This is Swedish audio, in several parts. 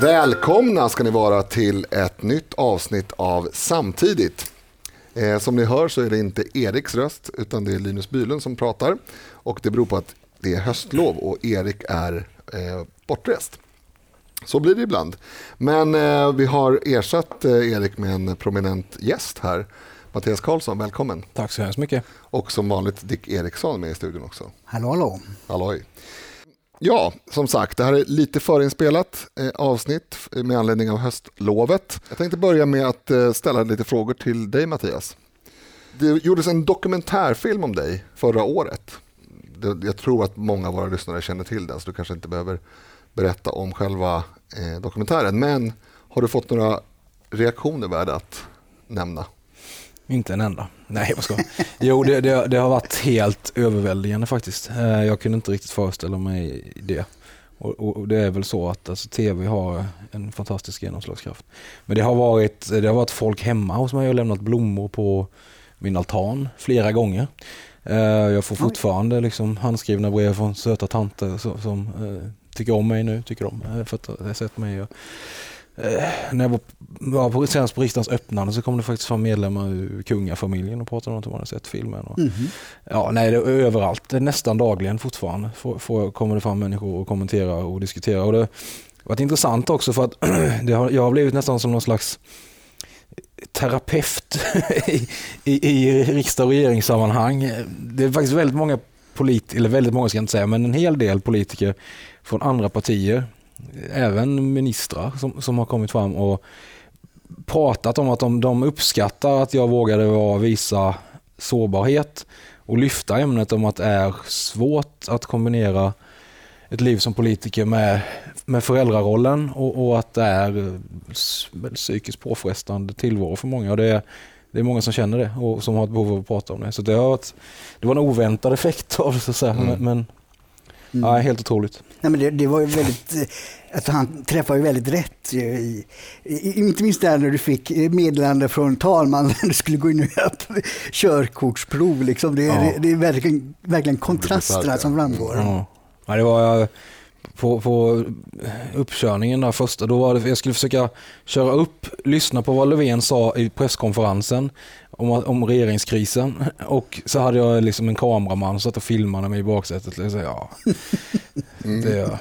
Välkomna ska ni vara till ett nytt avsnitt av Samtidigt. Eh, som ni hör så är det inte Eriks röst utan det är Linus Bylund som pratar. Och det beror på att det är höstlov och Erik är eh, bortrest. Så blir det ibland. Men eh, vi har ersatt eh, Erik med en prominent gäst här. Mattias Karlsson, välkommen. Tack så hemskt mycket. Och som vanligt Dick Eriksson med i studion också. Hallå, hallå. Halloj. Ja, som sagt, det här är lite förinspelat eh, avsnitt eh, med anledning av höstlovet. Jag tänkte börja med att eh, ställa lite frågor till dig Mattias. Det gjordes en dokumentärfilm om dig förra året. Det, jag tror att många av våra lyssnare känner till den, så du kanske inte behöver berätta om själva eh, dokumentären. Men har du fått några reaktioner värda att nämna? Inte en enda. Nej, vad ska Jo, det, det, det, har varit helt överväldigande faktiskt. Eh, jag kunde inte riktigt föreställa mig det. Och, och det är väl så att alltså, tv har en fantastisk genomslagskraft. Men det har, varit, det har varit folk hemma hos mig och lämnat blommor på min altan flera gånger. Eh, jag får fortfarande liksom handskrivna brev från söta tanter som, som eh, tycker om mig nu, tycker om för att ha sett mig. Eh, när jag var, var på, senast på riksdagens öppnande så kom det faktiskt fram medlemmar ur kungafamiljen och pratade om att de hade sett filmen. Och, mm. Ja, nej, det är överallt, det är nästan dagligen fortfarande får, får, kommer det fram människor och kommenterar och diskuterar. Och det har varit intressant också för att har, jag har blivit nästan som någon slags terapeut i, i, i riksdag och regeringssammanhang. Det är faktiskt väldigt många politiker, eller väldigt många ska jag inte säga, men en hel del politiker från andra partier även ministrar som, som har kommit fram och pratat om att de, de uppskattar att jag vågade visa sårbarhet och lyfta ämnet om att det är svårt att kombinera ett liv som politiker med, med föräldrarollen och, och att det är psykiskt påfrestande tillvaro för många. Och det, är, det är många som känner det och som har ett behov av att prata om det. Så det, har varit, det var en oväntad effekt av det så att säga. Mm. Men Mm. Ja, helt otroligt. Nej, men det, det var ju väldigt, eh, alltså han träffade ju väldigt rätt. I, i, inte minst där när du fick meddelande från talmannen när du skulle gå in och göra körkortsprov. Liksom. Det, ja. det, det, är verkligen, verkligen kontrasterna som framgår. Ja. ja, det var på, på uppkörningen där första, då var det, jag skulle försöka köra upp, lyssna på vad Löfven sa i presskonferensen om, om regeringskrisen och så hade jag liksom en kameraman som satt och filmade mig i baksätet. Liksom, ja, mm. det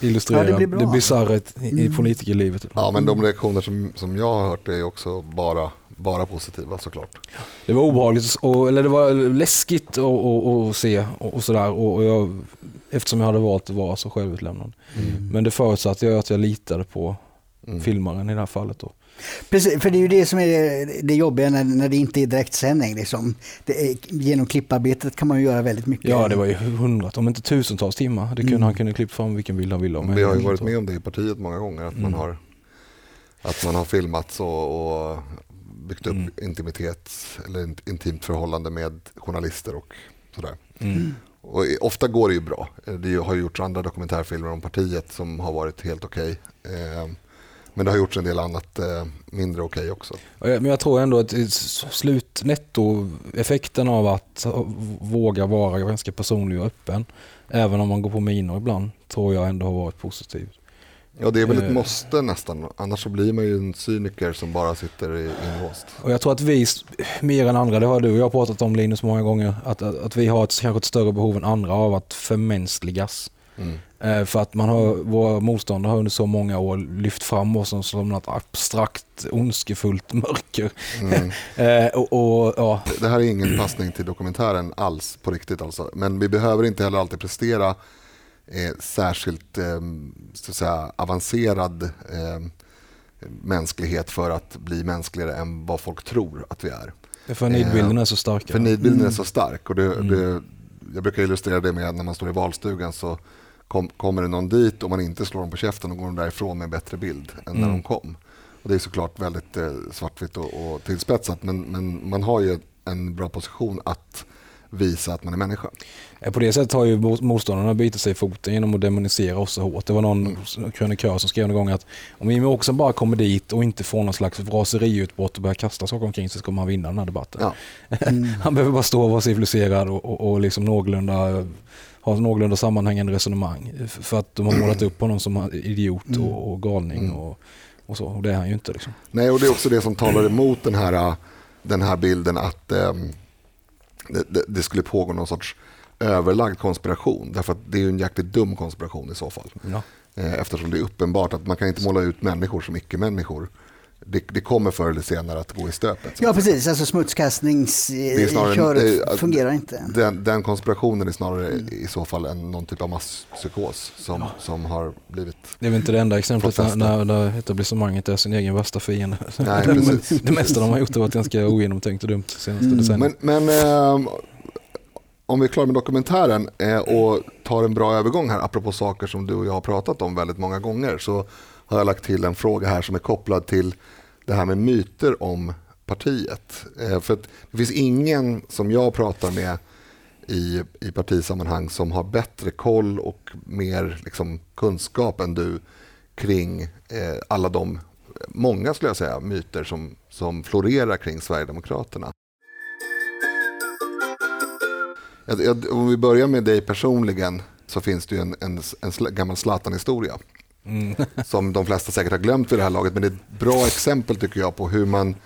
illustrerar ja, det, det bisarra i, i mm. politikerlivet. Ja, men de reaktioner som, som jag har hört är också bara bara positiva såklart. Det var obehagligt, och, eller det var läskigt att se och, och sådär. Och, och jag, eftersom jag hade valt att vara så självutlämnad. Mm. Men det förutsatte jag att jag litade på mm. filmaren i det här fallet. Då. Precis, för det är ju det som är det, jobbiga när, när det inte är direktsändning. Liksom. Är, genom klipparbetet kan man ju göra väldigt mycket. Ja, det var ju hundrat, om inte tusentals timmar. Det kunde, mm. Han kunde klippt fram vilken bild han ville. Vi har ju varit med om det i partiet många gånger. Att, mm. man, har, att man har filmat och, och byggt upp mm. intimitet eller intimt förhållande med journalister och sådär. Mm. Och ofta går det ju bra. Det har gjorts andra dokumentärfilmer om partiet som har varit helt okej. Okay. Men det har gjorts en del annat eh, mindre okej okay också. Men jag tror ändå att slutnettoeffekten av att våga vara ganska personlig och öppen, även om man går på minor ibland, tror jag ändå har varit positivt. Ja, det är väl ett eh. måste nästan. Annars så blir man ju en cyniker som bara sitter inlåst. Och jag tror att vi, mer än andra, det har du och jag pratat om Linus många gånger, att, att, att vi har ett, kanske ett större behov än andra av att förmänskligas. Mm. Eh, för att man har, våra motståndare har under så många år lyft fram oss som, som något abstrakt, ondskefullt mörker. Mm. eh, och, och, ja. Det här är ingen passning till dokumentären alls, på riktigt alltså. Men vi behöver inte heller alltid prestera eh, särskilt eh, så att säga, avancerad eh, mänsklighet för att bli mänskligare än vad folk tror att vi är. För nidbilden är så stark. För nidbilden mm. är så stark. Och det, mm. det, jag brukar illustrera det med när man står i valstugan så kom, kommer det någon dit och man inte slår dem på käften och går de därifrån med en bättre bild än när mm. de kom. Och det är såklart väldigt eh, svartvitt och, och tillspetsat men, men man har ju en bra position att visa att man är människa. På det sättet har ju motståndarna bitit sig i foten genom att demonisera oss så hårt. Det var någon mm. krönikör som skrev en gång att om Jimmie Åkesson bara kommer dit och inte får någon slags raseriutbrott och börjar kasta saker omkring sig så kommer han vinna den här debatten. Ja. Mm. han behöver bara stå och vara civiliserad och, och, och liksom någorlunda ha någorlunda sammanhängande resonemang. För att de har målat upp honom som idiot och, mm. och galning mm. och, och så. Och det är han ju inte. Liksom. Nej, och det är också det som talar emot den här, den här bilden att um, det, det, det, skulle pågå någon sorts överlagd konspiration. Därför att det är ju en jäkligt dum konspiration i så fall. Ja. Eh, eftersom det är uppenbart att man kan inte måla ut människor som icke-människor det, det, kommer förr eller senare att gå i stöpet. Ja, precis. Alltså smutskastningsköret fungerar inte. Den, den, konspirationen är snarare mm. i så fall en, någon typ av masspsykos som, ja. som har blivit Det är väl inte det enda exemplet när, när etablissemanget är sin egen värsta fiende. Nej, det mesta de har gjort har varit ganska ogenomtänkt och dumt senaste mm. decenniet. Men, men eh, om vi är klara med dokumentären eh, och tar en bra övergång här, apropå saker som du och jag har pratat om väldigt många gånger, så har jag lagt till en fråga här som är kopplad till det här med myter om partiet. Eh, för det finns ingen som jag pratar med i, i partisammanhang som har bättre koll och mer liksom, kunskap än du kring eh, alla de, många skulle jag säga, myter som, som florerar kring Sverigedemokraterna. Jag, jag, om vi börjar med dig personligen så finns det ju en, en, en gammal Zlatan-historia. Mm. som de flesta säkert har glömt vid det här laget. Men det är ett bra exempel tycker jag på hur man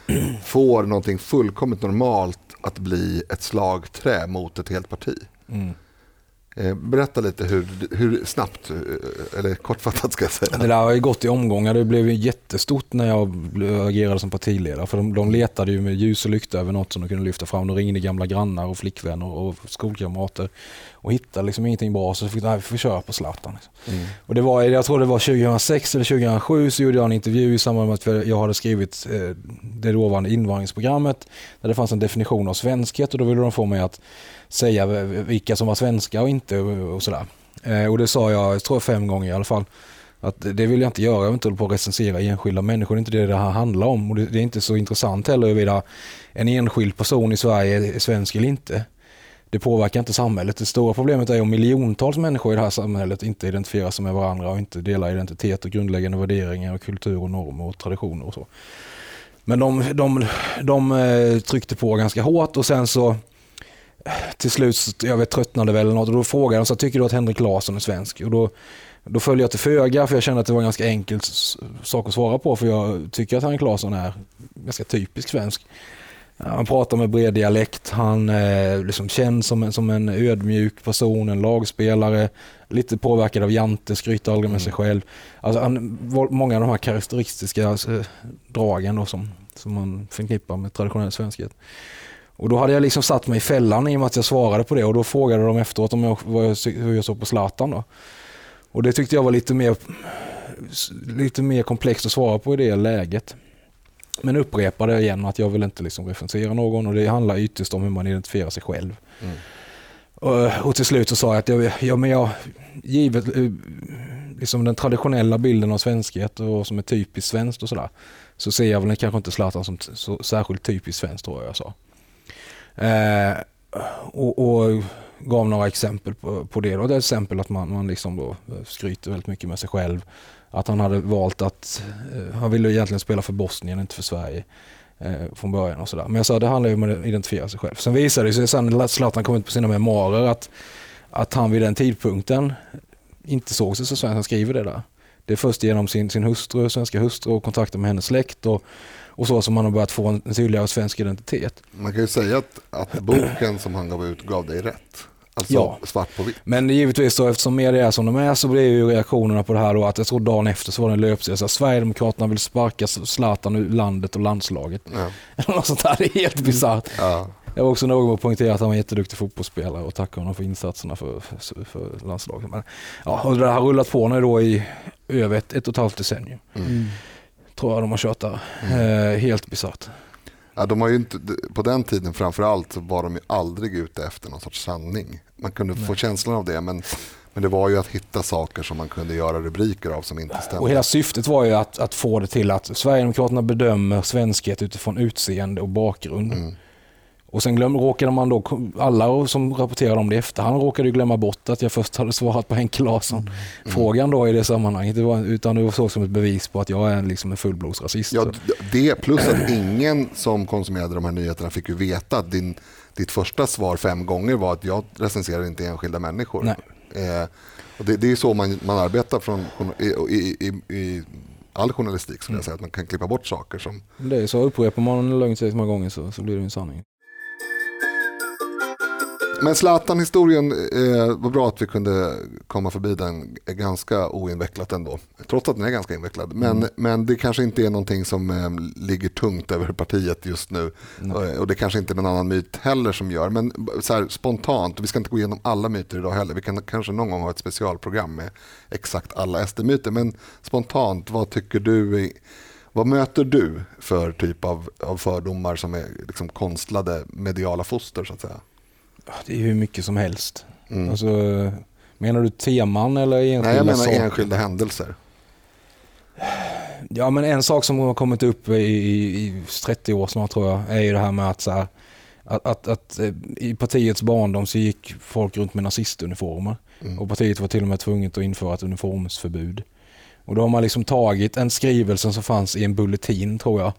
får någonting fullkomligt normalt att bli ett slagträ mot ett helt parti. Mm. Eh, berätta lite hur, hur, snabbt, eh, eller kortfattat ska jag säga. Det där har ju gått i omgångar. Det blev jättestort när jag agerade som partiledare. För de, de letade ju med ljus och lykta över något som de kunde lyfta fram. De ringde gamla grannar och flickvänner och skolkamrater och hittade liksom ingenting bra. Så fick vi får köra på Zlatan. Liksom. Mm. Och det var, jag tror det var 2006 eller 2007 så gjorde jag en intervju i samband med att jag hade skrivit eh, det dåvarande invandringsprogrammet. Där det fanns en definition av svenskhet och då ville de få mig att säga vilka som var svenska och inte och sådär. Eh, och det sa jag, jag tror fem gånger i alla fall. Att det vill jag inte göra, jag vill inte hålla på att recensera enskilda människor, det är inte det det här handlar om. Och det är inte så intressant heller huruvida en enskild person i Sverige är svensk eller inte. Det påverkar inte samhället. Det stora problemet är om miljontals människor i det här samhället inte identifierar sig med varandra och inte delar identitet och grundläggande värderingar och kultur och normer och traditioner och så. Men de, de, de eh, tryckte på ganska hårt och sen så till slut, jag vet, tröttnade väl eller något och då frågade de så tycker du att Henrik Larsson är svensk? Och då, då följde jag till föga för jag kände att det var en ganska enkel sak att svara på för jag tycker att Henrik Larsson är ganska typisk svensk. Han pratar med bred dialekt, han är liksom känd som en, som en ödmjuk person, en lagspelare, lite påverkad av Jante, skryter aldrig med sig mm. själv. Alltså han, många av de här karaktäristiska eh, dragen då som, som man förknippar med traditionell svenskhet. Och då hade jag liksom satt mig i fällan i och med att jag svarade på det och då frågade de efteråt om jag, hur jag såg på Zlatan. Då. Och det tyckte jag var lite mer, lite mer komplext att svara på i det läget. Men upprepade igen att jag vill inte liksom recensera någon och det handlar ytterst om hur man identifierar sig själv. Mm. Och, och, till slut så sa jag att jag, ja, men jag givet eh, liksom den traditionella bilden av svenskhet och som är typiskt svenskt och sådär så ser jag väl kanske inte Zlatan som så särskilt typiskt svenskt tror jag jag sa. Eh, och, och, gav några exempel på, på det. Och det är exempel att man, man liksom då eh, skryter väldigt mycket med sig själv. Att han hade valt att, eh, han ville egentligen spela för Bosnien, inte för Sverige eh, från början och sådär. Men jag sa det handlar ju om att identifiera sig själv. Sen visade det sig sen när Zlatan kom ut på sina memoarer att, att han vid den tidpunkten inte såg sig som svensk. Han skriver det där. Det är först genom sin, sin hustru, svenska hustru och kontakter med hennes släkt och och så som man har börjat få en tydligare svensk identitet. Man kan ju säga att, att boken som han gav ut gav dig rätt. Alltså ja. svart på vitt. Men givetvis så eftersom media är som de är så blir ju reaktionerna på det här då att jag tror dagen efter så var det en löpsida. Så Sverigedemokraterna vill sparka Zlatan ur landet och landslaget. Ja. Något sånt där. Det är helt bisarrt. Ja. Jag var också noga med att poängtera att han var en jätteduktig fotbollsspelare och tacka honom för insatserna för, för, för landslaget. Men, ja, och det har rullat på nu då i över ett, ett och ett halvt decennium. Mm tror jag de har kört där. Mm. Eh, helt bisarrt. Ja, de har ju inte, på den tiden framförallt var de ju aldrig ute efter någon sorts sanning. Man kunde Nej. få känslan av det men, men det var ju att hitta saker som man kunde göra rubriker av som inte stämde. Och hela syftet var ju att, att få det till att Sverigedemokraterna bedömer svenskhet utifrån utseende och bakgrund. Mm. Och sen glöm, råkade man då, alla som rapporterade om det i efterhand råkade ju glömma bort att jag först hade svarat på Henke Larsson-frågan mm. då i det sammanhanget. Det var, utan det såg som ett bevis på att jag är liksom en fullblodsrasist. Ja, det plus att ingen som konsumerade de här nyheterna fick ju veta att din, ditt första svar fem gånger var att jag recenserar inte enskilda människor. Eh, och det, det är så man, man arbetar från, i, i, i, all journalistik, skulle jag mm. säga, att man kan klippa bort saker. som... Det är så, upprepar man en lögn så många gånger så, så blir det en sanning. Men Zlatan-historien eh, var bra att vi kunde komma förbi den ganska oinvecklat ändå. Trots att den är ganska invecklad. Men, mm. men det kanske inte är någonting som eh, ligger tungt över partiet just nu. Mm. Och det kanske inte är någon annan myt heller som gör. Men så här, spontant, vi ska inte gå igenom alla myter idag heller. Vi kan kanske någon gång ha ett specialprogram med exakt alla SD-myter. Men spontant, vad tycker du? Vad möter du för typ av, av fördomar som är liksom konstlade mediala foster så att säga? Det är hur mycket som helst. Mm. Alltså, menar du teman eller enskilda Nej, jag menar saker? enskilda händelser. Ja, men en sak som har kommit upp i, i, i 30 år snart tror jag, är ju det här med att, så här, att, att, att, eh, i partiets barndom så gick folk runt med nazistuniformer. Mm. Och partiet var till och med tvunget att införa ett uniformsförbud. Och då har man liksom tagit en skrivelse som fanns i en bulletin tror jag,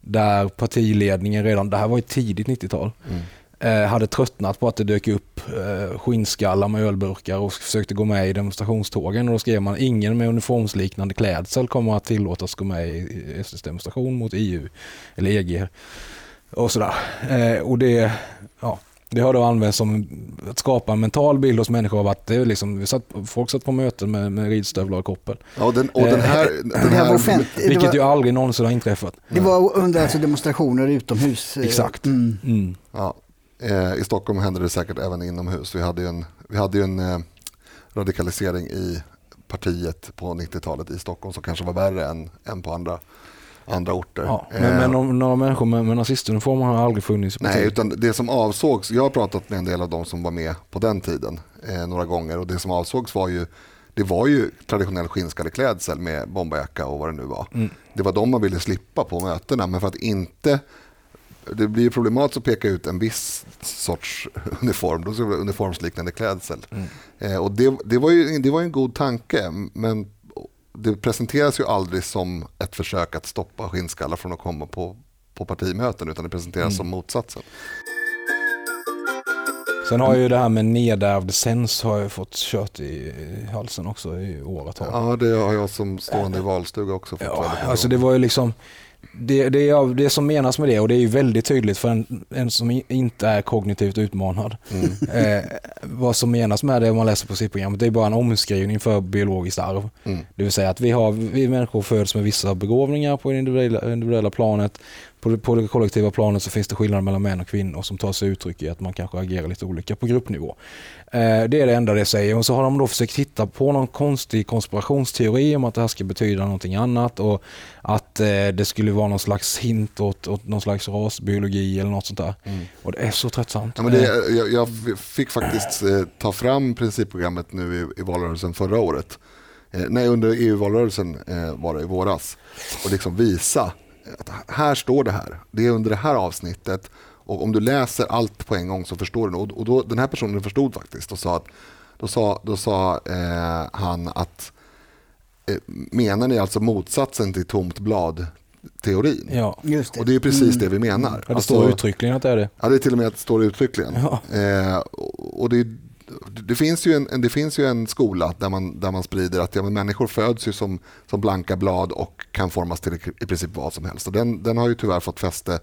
där partiledningen redan, det här var ju tidigt 90-tal, mm hade tröttnat på att det dök upp eh, skinnskallar med ölburkar och försökte gå med i demonstrationstågen. Och då skrev man ingen med uniformsliknande klädsel kommer att tillåtas gå med i SDs demonstration mot EU eller EG. Och sådär. Eh, och det, ja, det har då använts som att skapa en mental bild hos människor av att det är liksom, satt, folk satt på möten med, med ridstövlar och koppel. Ja, och den, och den här, eh, den här, offent, vilket var, ju aldrig någonsin har inträffat. Det var under alltså demonstrationer utomhus. Exakt. Mm. Mm. Ja. Eh, I Stockholm hände det säkert även inomhus. Vi hade ju en, vi hade ju en eh, radikalisering i partiet på 90-talet i Stockholm som kanske var värre än, än på andra, andra orter. Ja, men, eh, men några människor med, med nazistuniformer har aldrig funnits Nej, utan det som avsågs, jag har pratat med en del av de som var med på den tiden eh, några gånger och det som avsågs var ju det var ju traditionell skinnskalleklädsel med bomberjacka och vad det nu var. Mm. Det var de man ville slippa på mötena men för att inte det blir problematiskt att peka ut en viss sorts uniform, då ska det uniformsliknande klädsel. Mm. Eh, och det, det, var ju, det var en god tanke, men det presenteras ju aldrig som ett försök att stoppa skinnskallar från att komma på, på partimöten, utan det presenteras mm. som motsatsen. Sen har ju det här med nedärvd sens har jag fått kört i halsen också i åratal. Ja, det har jag som stående i valstuga också fått ja, Alltså det var ju liksom det, det, är det som menas med det och det är väldigt tydligt för en, en som inte är kognitivt utmanad. Mm. Eh, vad som menas med det om man läser på sitt-programmet det är bara en omskrivning för biologiskt arv. Mm. Det vill säga att vi, har, vi människor föds med vissa begåvningar på det individuella, individuella planet på, på det kollektiva planet så finns det skillnader mellan män och kvinnor som tar sig uttryck i att man kanske agerar lite olika på gruppnivå. Eh, det är det enda det säger. Och så har de då försökt hitta på någon konstig konspirationsteori om att det här ska betyda någonting annat och att eh, det skulle vara någon slags hint åt, åt någon slags rasbiologi eller något sånt där. Mm. Och det är så tröttsamt. Ja, men det, eh. jag, jag fick faktiskt ta fram principprogrammet nu i, i valrörelsen förra året. nej, under EU-valrörelsen var det i våras. Och liksom visa här står det här. Det är under det här avsnittet och om du läser allt på en gång så förstår du. Och då, den här personen förstod faktiskt och sa att då sa, då sa eh, han att eh, menar ni alltså motsatsen till tomt blad teorin. Ja, just det. Och det är precis mm. det vi menar. Ja, det alltså, står uttryckligen att det är det. Ja, det är till och med att det står uttryckligen. Ja. Eh, och det, det, finns ju en, det finns ju en skola där man, där man sprider att ja, men människor föds ju som, som blanka blad och kan formas till i princip vad som helst. Och den, den har ju tyvärr fått fäste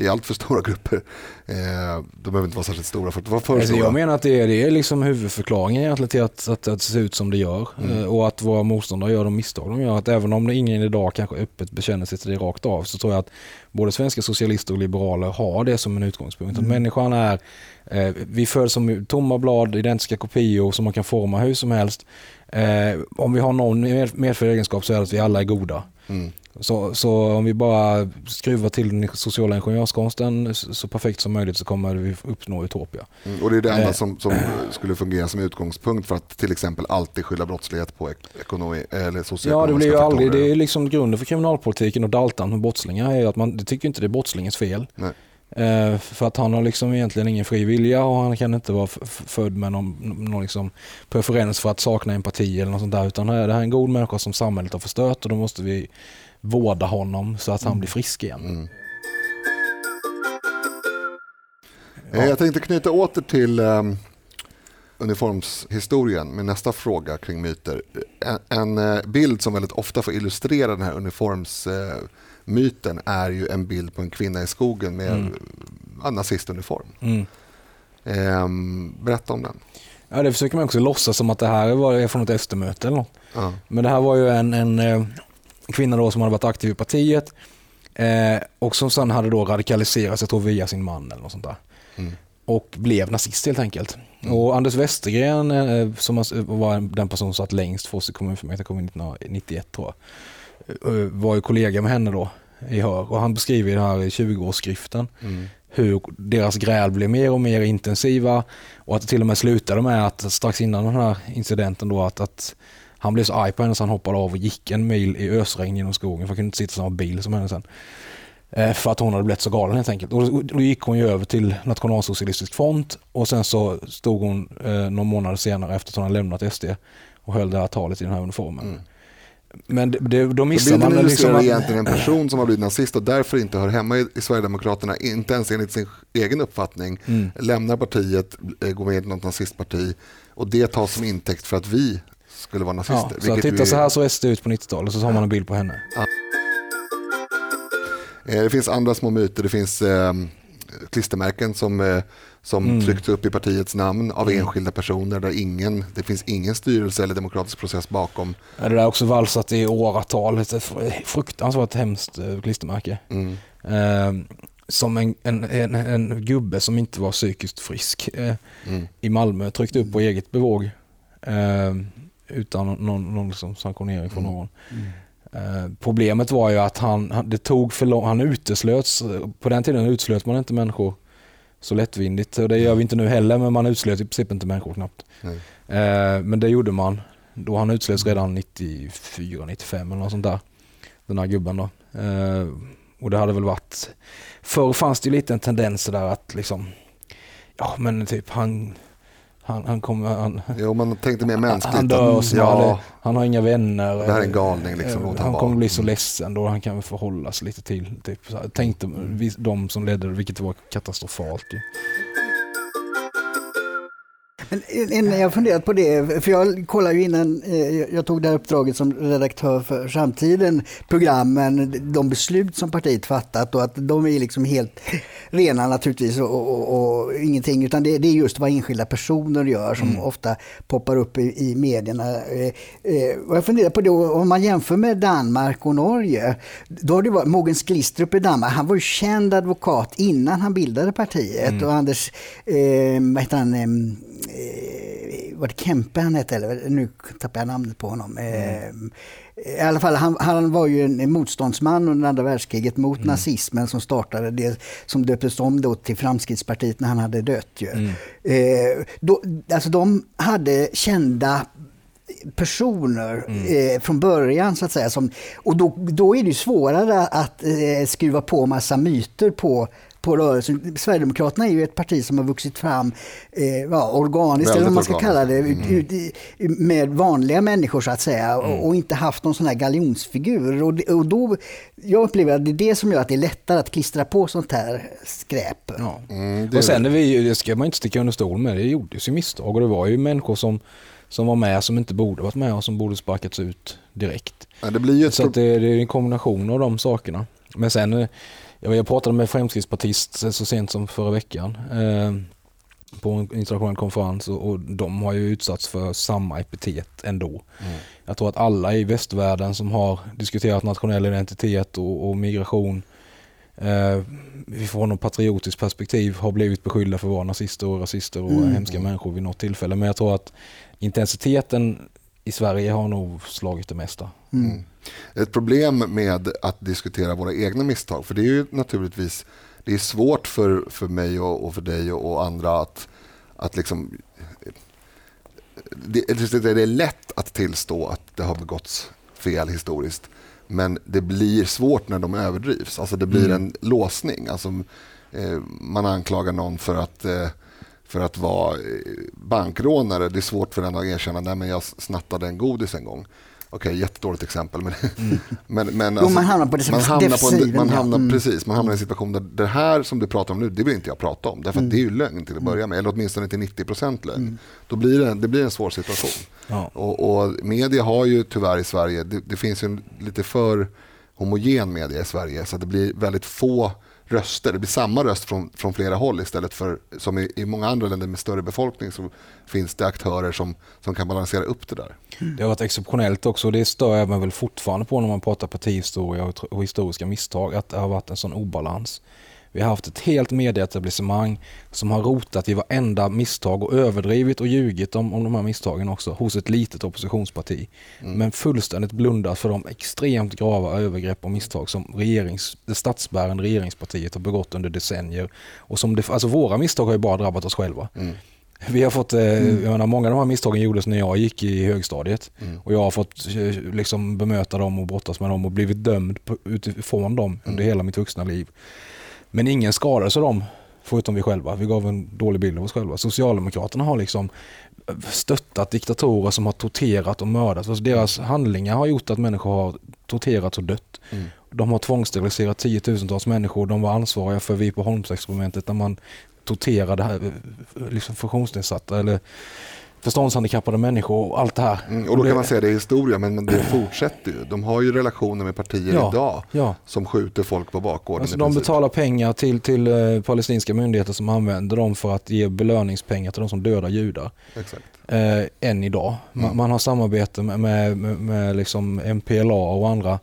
i allt för stora grupper. Eh, de behöver inte vara särskilt stora för att vara för alltså, stora. Jag menar att det är, det är liksom huvudförklaringen egentligen till att, att, att det ser ut som det gör. Mm. Eh, och att våra motståndare gör de misstag de gör. Att även om ingen idag kanske öppet bekänner sig till det rakt av så tror jag att både svenska socialister och liberaler har det som en utgångspunkt. Mm. Att människan är, eh, vi föds som tomma blad, identiska kopior som man kan forma hur som helst. Eh, om vi har någon medfödd egenskap så är det att vi alla är goda. Mm. Så, så om vi bara skruvar till den sociala ingenjörskonsten så perfekt som möjligt så kommer vi uppnå utopia. Mm, och det är det enda eh. som, som, skulle fungera som utgångspunkt för att till exempel alltid skylla brottslighet på ekonomi eller socioekonomiska Ja, det blir ju faktorer. aldrig, det är liksom grunden för kriminalpolitiken och daltan med brottslingar är att man tycker inte det är brottslingens fel. Nej. Eh, för att han har liksom egentligen ingen fri vilja och han kan inte vara född med någon, någon liksom preferens för att sakna empati eller något sånt där. Utan det här är en god människa som samhället har förstört och då måste vi vårda honom så att han mm. blir frisk igen. Mm. Ja. Jag tänkte knyta åter till um, uniformshistorien med nästa fråga kring myter. En, en uh, bild som väldigt ofta får illustrera den här uniformsmyten uh, är ju en bild på en kvinna i skogen med mm. en nazistuniform. Mm. Um, berätta om den. Ja, det försöker man också låtsas som att det här var från ett eftermöte eller något. Ja. Men det här var ju en, en uh, kvinna då som hade varit aktiv i partiet och som sen hade då radikaliserats, jag tror via sin man eller något sånt där. Mm. Och blev nazist helt enkelt. Mm. Och Anders Westergren, eh, som var den person som satt längst för oss i kommunfullmäktige, kom 1991 tror jag, eh, var ju kollega med henne då i Hör. Och han beskriver i den här 20-årsskriften mm. hur deras gräl blev mer och mer intensiva och att det till och med slutade med att strax innan den här incidenten då att, att han blev så arg på henne så han hoppade av och gick en mil i ösregn genom skogen för han kunde inte sitta i samma bil som henne sen. Eh, för att hon hade blivit så galen helt enkelt. Och då gick hon ju över till Nationalsocialistisk front och sen så stod hon eh, några månader senare efter att hon hade lämnat SD och höll det här talet i den här uniformen. Mm. Men det, det, då missar man... Det liksom att... egentligen en person som har blivit nazist och därför inte hör hemma i, i Sverigedemokraterna, inte ens enligt sin egen uppfattning, mm. lämnar partiet, eh, går med i något nazistparti och det tas som intäkt för att vi skulle vara nazister. Ja, så titta så här såg SD ut på 90-talet och så har man en bild på henne. Ja. Eh, det finns andra små myter. Det finns eh, klistermärken som, eh, som mm. tryckts upp i partiets namn av mm. enskilda personer där ingen, det finns ingen styrelse eller demokratisk process bakom. Ja, det där har också valsat i åratal. Ett fruktansvärt hemskt klistermärke. Mm. Eh, som en, en, en, en, gubbe som inte var psykiskt frisk eh, mm. i Malmö tryckte upp på eget bevåg. Eh, utan någon, någon liksom sanktionering från mm. någon. Mm. Eh, problemet var ju att han, det tog för lång, han uteslöts, på den tiden uteslöt man inte människor så lättvindigt och det gör vi inte nu heller men man uteslöt i princip inte människor knappt. Mm. men det gjorde man då han uteslöts redan 94, 95 eller något sånt där. Den här gubben då. Eh, och det hade väl varit, förr fanns det ju lite en tendens där att liksom, ja men typ han han, han kommer... Han, jo, man tänkte mer mänskligt. Han dör snart. Ja, han har inga vänner. Det här är en galning. Liksom, han, han kommer bli så ledsen då han kan förhålla sig lite till. Typ, tänkte de som ledde det, vilket var katastrofalt. Ju. Men jag har funderat på det, för jag kollade ju innan eh, jag tog det här uppdraget som redaktör för Samtiden, programmen, de beslut som partiet fattat och att de är liksom helt rena naturligtvis och, och, och ingenting, utan det, det, är just vad enskilda personer gör som mm. ofta poppar upp i, i medierna. Eh, eh, och jag funderar på det, om man jämför med Danmark och Norge, då har det varit Mogens Glistrup i Danmark, han var ju känd advokat innan han bildade partiet mm. och Anders, eh, vad heter han, eh, var det Kempe han hette? Eller, nu tappar jag namnet på honom. Mm. I alla fall, han, han, var ju en motståndsman under andra världskriget mot mm. nazismen som startade det som döptes om då till Framstegspartiet när han hade dött. Ju. Mm. Eh, då, alltså de hade kända personer mm. eh, från början så att säga. Som, och då, då är det svårare att eh, skruva på massa myter på på rörelsen. Sverigedemokraterna är ju ett parti som har vuxit fram eh, ja, organiskt, eller vad man ska kalla det, ut, ut, med vanliga människor så att säga mm. och, och, inte haft någon sån här galjonsfigur. Och, och då, jag upplever att det är det som gör att det är lättare att klistra på sånt här skräp. Ja. Mm, och sen är vi, det ska man inte sticka under stol med, det gjordes ju misstag och det var ju människor som som var med som inte borde varit med och som borde sparkats ut direkt. Ja, det blir ju så det, det, är en kombination av de sakerna. Men sen jag pratade med Fremskrittspartist så sent som förra veckan eh, på en internationell konferens och, de har ju utsatts för samma epitet ändå. Mm. Jag tror att alla i västvärlden som har diskuterat nationell identitet och, och migration eh, från något patriotiskt perspektiv har blivit beskyllda för att vara nazister och rasister och mm. hemska människor vid något tillfälle. Men jag tror att intensiteten i Sverige har nog slagit det mesta. Mm. Ett problem med att diskutera våra egna misstag, för det är ju naturligtvis det är svårt för, för mig och, och för dig och, och, andra att, att liksom... Det, det är lätt att tillstå att det har begåtts fel historiskt. Men det blir svårt när de överdrivs. Alltså det blir mm. en låsning. Alltså, eh, man anklagar någon för att eh, för att vara eh, bankrånare. Det är svårt för den att erkänna att jag snattade en godis en gång. Okej, jättedåligt exempel. Men, mm. men, men alltså, man hamnar på det man hamnar på en, man hamnar, mm. Precis, man hamnar i en situation där det här som du pratar om nu, det vill inte jag prata om. Därför mm. det är ju lögn till att börja med, eller åtminstone till 90 procent lögn. Mm. Då blir det, det blir en svår situation. Ja. Och, och, media har ju tyvärr i Sverige, det, det finns ju lite för homogen media i Sverige, så det blir väldigt få röster. Det blir samma röst från, från flera håll istället för som i, i många andra länder med större befolkning så finns det aktörer som, som kan balansera upp det där. Mm. Det har varit exceptionellt också och det stör jag mig väl fortfarande på när man pratar partihistoria och, och historiska misstag att det har varit en sån obalans. Vi har haft ett helt medieetablissemang som har rotat i varenda misstag och överdrivit och ljugit om, om de här misstagen också hos ett litet oppositionsparti. Mm. Men fullständigt blundat för de extremt grava övergrepp och misstag som regerings, det statsbärande regeringspartiet har begått under decennier. Och som det, alltså våra misstag har ju bara drabbat oss själva. Mm. Vi har fått, eh, mm. jag menar, många av de här misstagen gjordes när jag gick i högstadiet. Mm. Och jag har fått eh, liksom, bemöta dem och brottas med dem och blivit dömd utifrån dem under mm. hela mitt vuxna liv. Men ingen skadades av dem, förutom vi själva. Vi gav en dålig bild av oss själva. Socialdemokraterna har liksom stöttat diktatorer som har torterat och mördat. Alltså deras handlingar har gjort att människor har torterats och dött. Mm. De har tvångssteriliserat tiotusentals människor. De var ansvariga för Vipeholmsexperimentet där man torterade liksom funktionsnedsatta eller förståndshandikappade människor och allt det här. Mm, och då kan man säga det är historia, men det fortsätter ju. De har ju relationer med partier ja, idag ja. som skjuter folk på bakgården. Alltså de betalar pengar till, till uh, palestinska myndigheter som använder dem för att ge belöningspengar till de som dödar judar. Exakt. Uh, än idag. Mm. Man, man, har samarbete med, med, med, med liksom MPLA och andra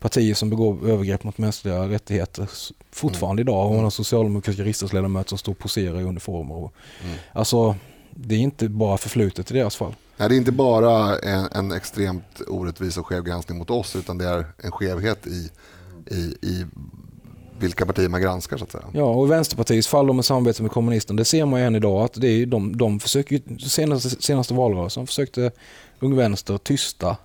partier som begår övergrepp mot mänskliga rättigheter fortfarande mm. idag. Och man har socialdemokratiska riksdagsledamöter som står och poserar i uniformer. Och, mm. Alltså, det är inte bara förflutet i deras fall. Nej, det är inte bara en, en extremt orättvis och skev granskning mot oss utan det är en skevhet i, i, i vilka partier man granskar så att säga. Ja, och i Vänsterpartiets fall med samarbete med kommunisterna, det ser man ju än idag att det är de, de försöker, senaste, senaste valrörelsen försökte Ung Vänster tysta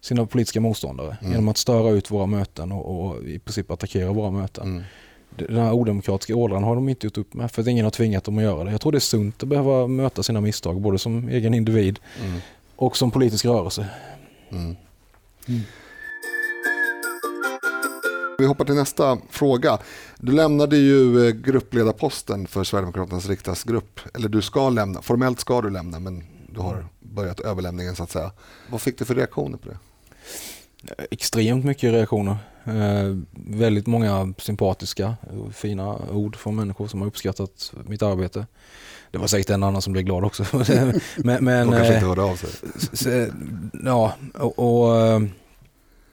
sina politiska motståndare mm. genom att störa ut våra möten och, och, i princip attackera våra möten. Mm den här odemokratiska ådran har de inte gjort upp med för att ingen har tvingat dem att göra det. Jag tror det är sunt att behöva möta sina misstag både som egen individ mm. och som politisk rörelse. Mm. Mm. Vi hoppar till nästa fråga. Du lämnade ju eh, gruppledarposten för Sverigedemokraternas riksdagsgrupp. Eller du ska lämna, formellt ska du lämna men du har börjat överlämningen så att säga. Vad fick du för reaktioner på det? Extremt mycket reaktioner. Eh, väldigt många sympatiska och fina ord från människor som har uppskattat mitt arbete. Det var säkert en annan som blev glad också. men, men, De kanske inte hörde av sig. Ja, och, och eh,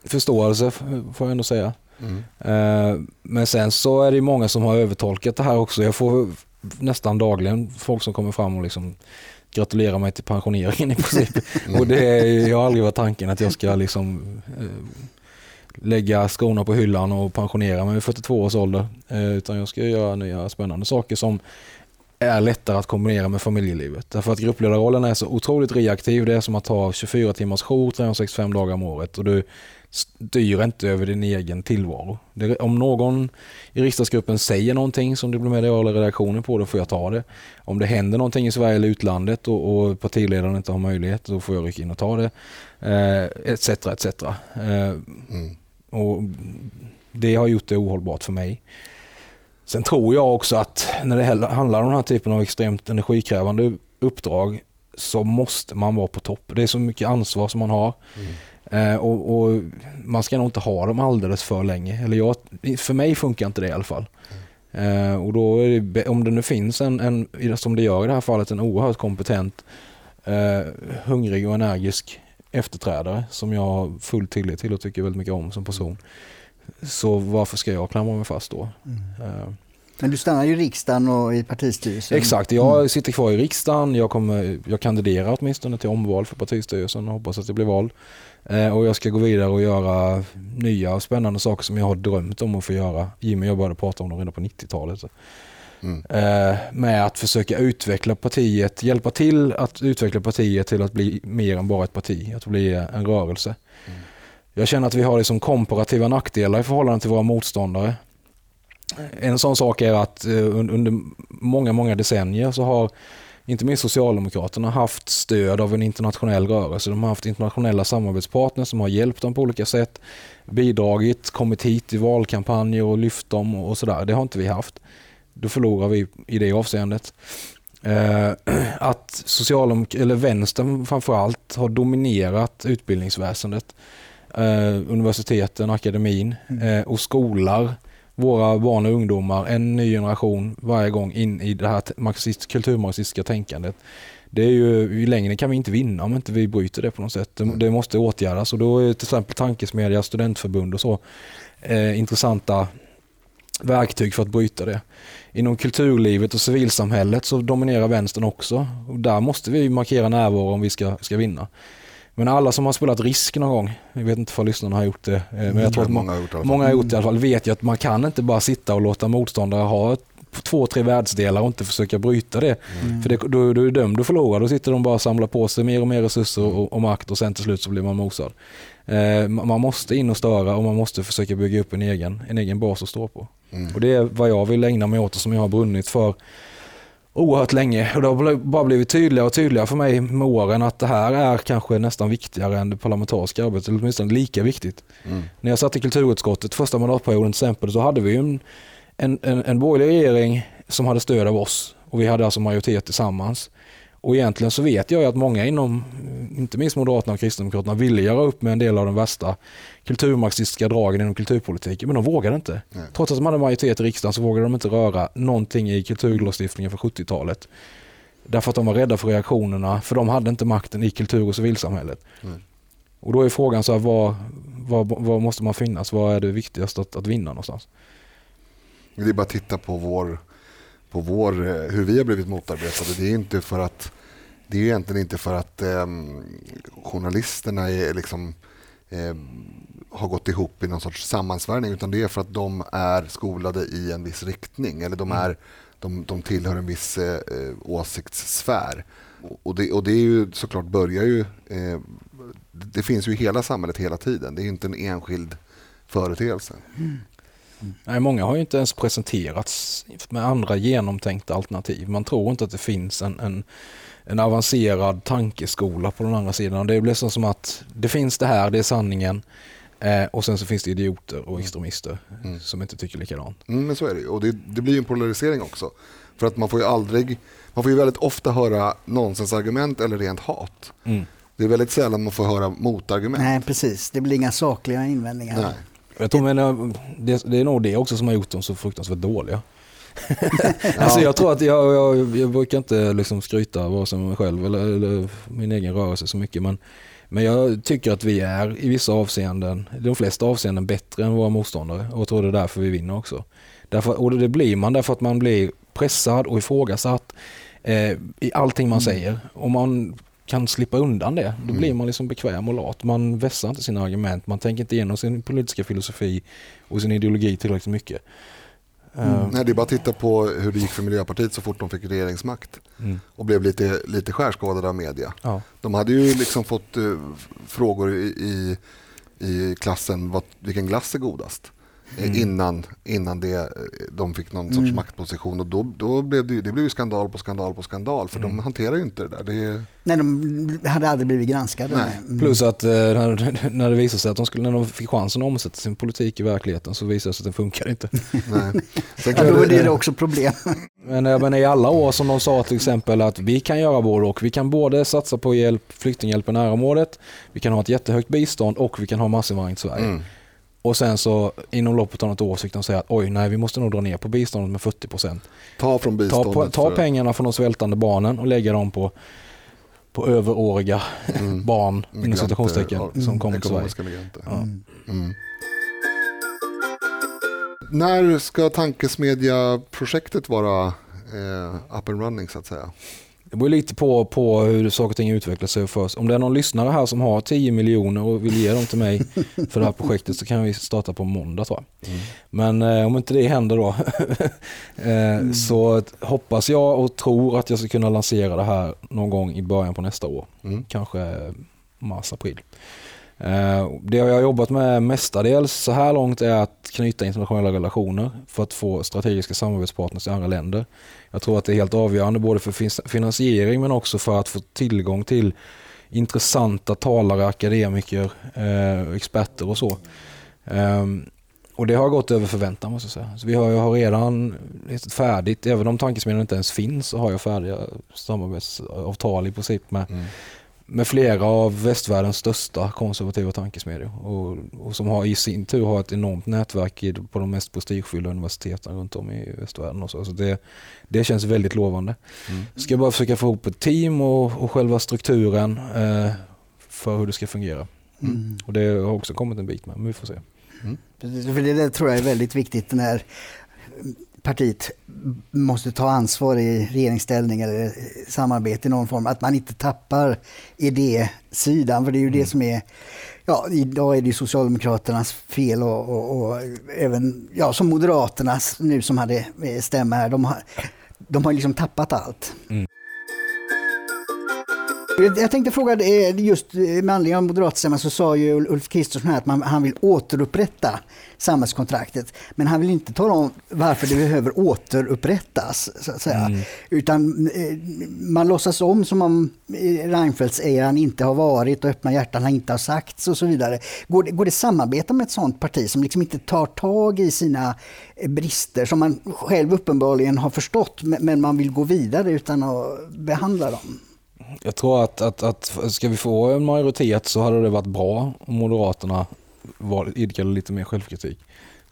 förståelse får jag ändå säga. Mm. Eh, men sen så är det många som har övertolkat det här också. Jag får nästan dagligen folk som kommer fram och liksom gratulera mig till pensioneringen i princip. Och det är, har aldrig varit tanken att jag ska liksom eh, lägga skorna på hyllan och pensionera mig vid 42 års ålder. Eh, utan jag ska göra nya spännande saker som är lättare att kombinera med familjelivet. Därför att gruppledarrollen är så otroligt reaktiv. Det är som att ha 24 timmars jour 365 dagar om året och du styr inte över din egen tillvaro. Det, om någon i riksdagsgruppen säger någonting som det blir mediala redaktionen på, då får jag ta det. Om det händer någonting i Sverige eller utlandet och, och partiledaren inte har möjlighet, då får jag rycka in och ta det. Eh, etc. etc. Eh, mm. Och det har gjort det ohållbart för mig. Sen tror jag också att när det handlar om den här typen av extremt energikrävande uppdrag så måste man vara på topp. Det är så mycket ansvar som man har. Mm. Eh, och, och, Man ska nog inte ha dem alldeles för länge. Eller jag, för mig funkar inte det i alla fall. Mm. Eh, och då det, om det nu finns en, en, som det gör i det här fallet, en oerhört kompetent, eh, hungrig och energisk efterträdare som jag har full tillit till och tycker väldigt mycket om som person. Så varför ska jag klamra mig fast då? Mm. Men du stannar i riksdagen och i partistyrelsen? Exakt, jag mm. sitter kvar i riksdagen. Jag, kommer, jag kandiderar åtminstone till omval för partistyrelsen och hoppas att det blir val. Eh, och jag ska gå vidare och göra nya och spännande saker som jag har drömt om att få göra. Jimmy och jag började prata om dem redan på 90-talet. Mm. Eh, med att försöka utveckla partiet, hjälpa till att utveckla partiet till att bli mer än bara ett parti, att bli en rörelse. Mm. Jag känner att vi har liksom komparativa nackdelar i förhållande till våra motståndare. En sån sak är att eh, under många, många decennier så har inte minst Socialdemokraterna haft stöd av en internationell rörelse. De har haft internationella samarbetspartners som har hjälpt dem på olika sätt, bidragit, kommit hit i valkampanjer och lyft dem och sådär. Det har inte vi haft. Då förlorar vi i det avseendet. Eh, att socialdemok eller vänstern framförallt har dominerat utbildningsväsendet. Eh, universiteten, akademin mm. och skolar våra barn och ungdomar, en ny generation varje gång in i det här marxist, kulturmarxistiska tänkandet. Det är ju, I längden kan vi inte vinna om inte vi bryter det på något sätt. Det, mm. det måste åtgärdas och då är till exempel tankesmedja, studentförbund och så eh, intressanta verktyg för att bryta det. Inom kulturlivet och civilsamhället så dominerar vänstern också. Och där måste vi markera närvaro om vi ska, ska vinna. Men alla som har spelat Risk någon gång, jag vet inte om lyssnarna har gjort det, eh, men jag tror att många, har gjort det, många har gjort det i alla fall, vet ju att man kan inte bara sitta och låta motståndare ha två, tre världsdelar och inte försöka bryta det. Mm. För det, då, då är du dömd att förlora. Då sitter de bara och samlar på sig mer och mer resurser och, och makt och sen till slut så blir man mosad. Eh, man måste in och störa och man måste försöka bygga upp en egen, en egen bas att stå på. Mm. Och Det är vad jag vill ägna mig åt och som jag har brunnit för oerhört länge och det har bara blivit tydligare och tydligare för mig med åren att det här är kanske nästan viktigare än det parlamentariska arbetet, eller åtminstone lika viktigt. Mm. När jag satt i kulturutskottet första mandatperioden till exempel så hade vi en, en, en, en borgerlig regering som hade stöd av oss och vi hade alltså majoritet tillsammans. Och egentligen så vet jag att många inom, inte minst Moderaterna och Kristdemokraterna, ville göra upp med en del av de värsta kulturmarxistiska dragen inom kulturpolitiken, men de vågade inte. Nej. Trots att de hade majoritet i riksdagen så vågade de inte röra någonting i kulturlagstiftningen för 70-talet. Därför att de var rädda för reaktionerna, för de hade inte makten i kultur och civilsamhället. Nej. Och då är frågan så här, var, var, var, måste man finnas? Vad är det viktigaste att, att vinna någonstans? Det är bara att titta på vår på vår, eh, hur vi har blivit motarbetade. Det är inte för att det är egentligen inte för att eh, journalisterna är liksom, eh, har gått ihop i någon sorts sammansvärjning utan det är för att de är skolade i en viss riktning eller de, mm. är, de, de tillhör en viss eh, eh, åsiktssfär. Och det, och det är ju såklart börjar ju, eh, det finns ju i hela samhället hela tiden. Det är inte en enskild företeelse. Mm. Nej, många har ju inte ens presenterats med andra genomtänkta alternativ. Man tror inte att det finns en, en, en avancerad tankeskola på den andra sidan. Det blir som att det finns det här, det är sanningen. Eh, och sen så finns det idioter och mm. extremister mm. som inte tycker likadant. Mm, men så är det Och det, det blir en polarisering också. För att man får ju aldrig, man får ju väldigt ofta höra nonsensargument eller rent hat. Mm. Det är väldigt sällan man får höra motargument. Nej, precis. Det blir inga sakliga invändningar. Nej. Jag tror men, det, det är nog det också som har gjort dem så fruktansvärt dåliga. alltså jag tror att jag, jag, jag brukar inte liksom skryta vare sig mig själv eller, eller, min egen rörelse så mycket. Men, men jag tycker att vi är i vissa avseenden, de flesta avseenden bättre än våra motståndare. Och jag tror det är därför vi vinner också. Därför, och det blir man därför att man blir pressad och ifrågasatt eh, i allting man mm. säger. Och man kan slippa undan det. Då blir mm. man liksom bekväm och lat. Man vässar inte sina argument. Man tänker inte igenom sin politiska filosofi och sin ideologi tillräckligt mycket. Mm. Uh, Nej, det är bara att titta på hur det gick för Miljöpartiet så fort de fick regeringsmakt mm. och blev lite, lite skärskådade av media. Ja. De hade ju liksom fått uh, frågor i, i, i klassen vad, vilken glass är godast. Eh, mm. innan, innan det, de fick någon sorts mm. maktposition. Och då, då blev det, det blev skandal på skandal på skandal för mm. de hanterar ju inte det där. Det... Nej, de hade aldrig blivit granskade. Nej. Mm. Plus att eh, när, när det visade sig att de, skulle, när de fick chansen att omsätta sin politik i verkligheten så visade det sig att den funkar inte. Nej. Sen ja, då är det också problem. Men, men i alla år som de sa till exempel att vi kan göra både och. Vi kan både satsa på hjälp, flyktinghjälp i närområdet, vi kan ha ett jättehögt bistånd och vi kan ha massinvandring till Sverige. Mm. Och sen så inom loppet av något år fick de säga att oj, nej vi måste nog dra ner på biståndet med 40 procent. Ta från biståndet. Ta, ta pengarna från de svältande barnen och lägga dem på, på överåriga mm. barn inom citationstecken ja, som kommer till Sverige. Ja. Mm. mm. När ska tankesmedja-projektet vara eh, up and running så att säga? Det beror lite på, på hur saker och ting utvecklar sig först. Om det är någon lyssnare här som har 10 miljoner och vill ge dem till mig för det här projektet så kan vi starta på måndag tror jag. Mm. Men eh, om inte det händer då eh, mm. så hoppas jag och tror att jag ska kunna lansera det här någon gång i början på nästa år. Mm. Kanske mars, april. Eh, det jag har jobbat med mestadels så här långt är att knyta internationella relationer, för att få strategiska samarbetspartners i andra länder. Jag tror att det är helt avgörande både för finansiering men också för att få tillgång till intressanta talare, akademiker, eh, experter och så. Um, och det har gått över förväntan måste jag säga. Så vi har, jag har redan färdigt, även om tankesmedjan inte ens finns, så har jag färdiga samarbetsavtal i princip med, mm med flera av västvärldens största konservativa tankesmedjor. Och, och, som har i sin tur har ett enormt nätverk i, på de mest prestigefyllda universiteten runt om i västvärlden. Och så. så det, det känns väldigt lovande. Mm. Ska bara försöka få ihop ett team och, och själva strukturen eh, för hur det ska fungera. Mm. Och det har också kommit en bit med, men vi får se. Mm. För det tror jag är väldigt viktigt när partiet måste ta ansvar i regeringsställning eller samarbete i någon form. Att man inte tappar idésidan. För det är ju mm. det som är... Ja, idag är det Socialdemokraternas fel och, och, och, även ja, som Moderaternas nu som hade stämma här. De har, de har liksom tappat allt. Mm. Jag tänkte fråga, just med anledning av moderatstämman så sa ju Ulf Kristersson att man, han vill återupprätta samhällskontraktet. Men han vill inte tala om varför det behöver återupprättas. Så att säga. Mm. Utan eh, man låtsas om som om eh, Reinfeldts-eran inte har varit och öppna hjärtan har inte har sagts och så vidare. Går det, går det samarbeta med ett sånt parti som liksom inte tar tag i sina eh, brister som man själv uppenbarligen har förstått men man vill gå vidare utan att behandla dem? Jag tror att, att, att ska vi få en majoritet så hade det varit bra om Moderaterna var, idkade lite mer självkritik.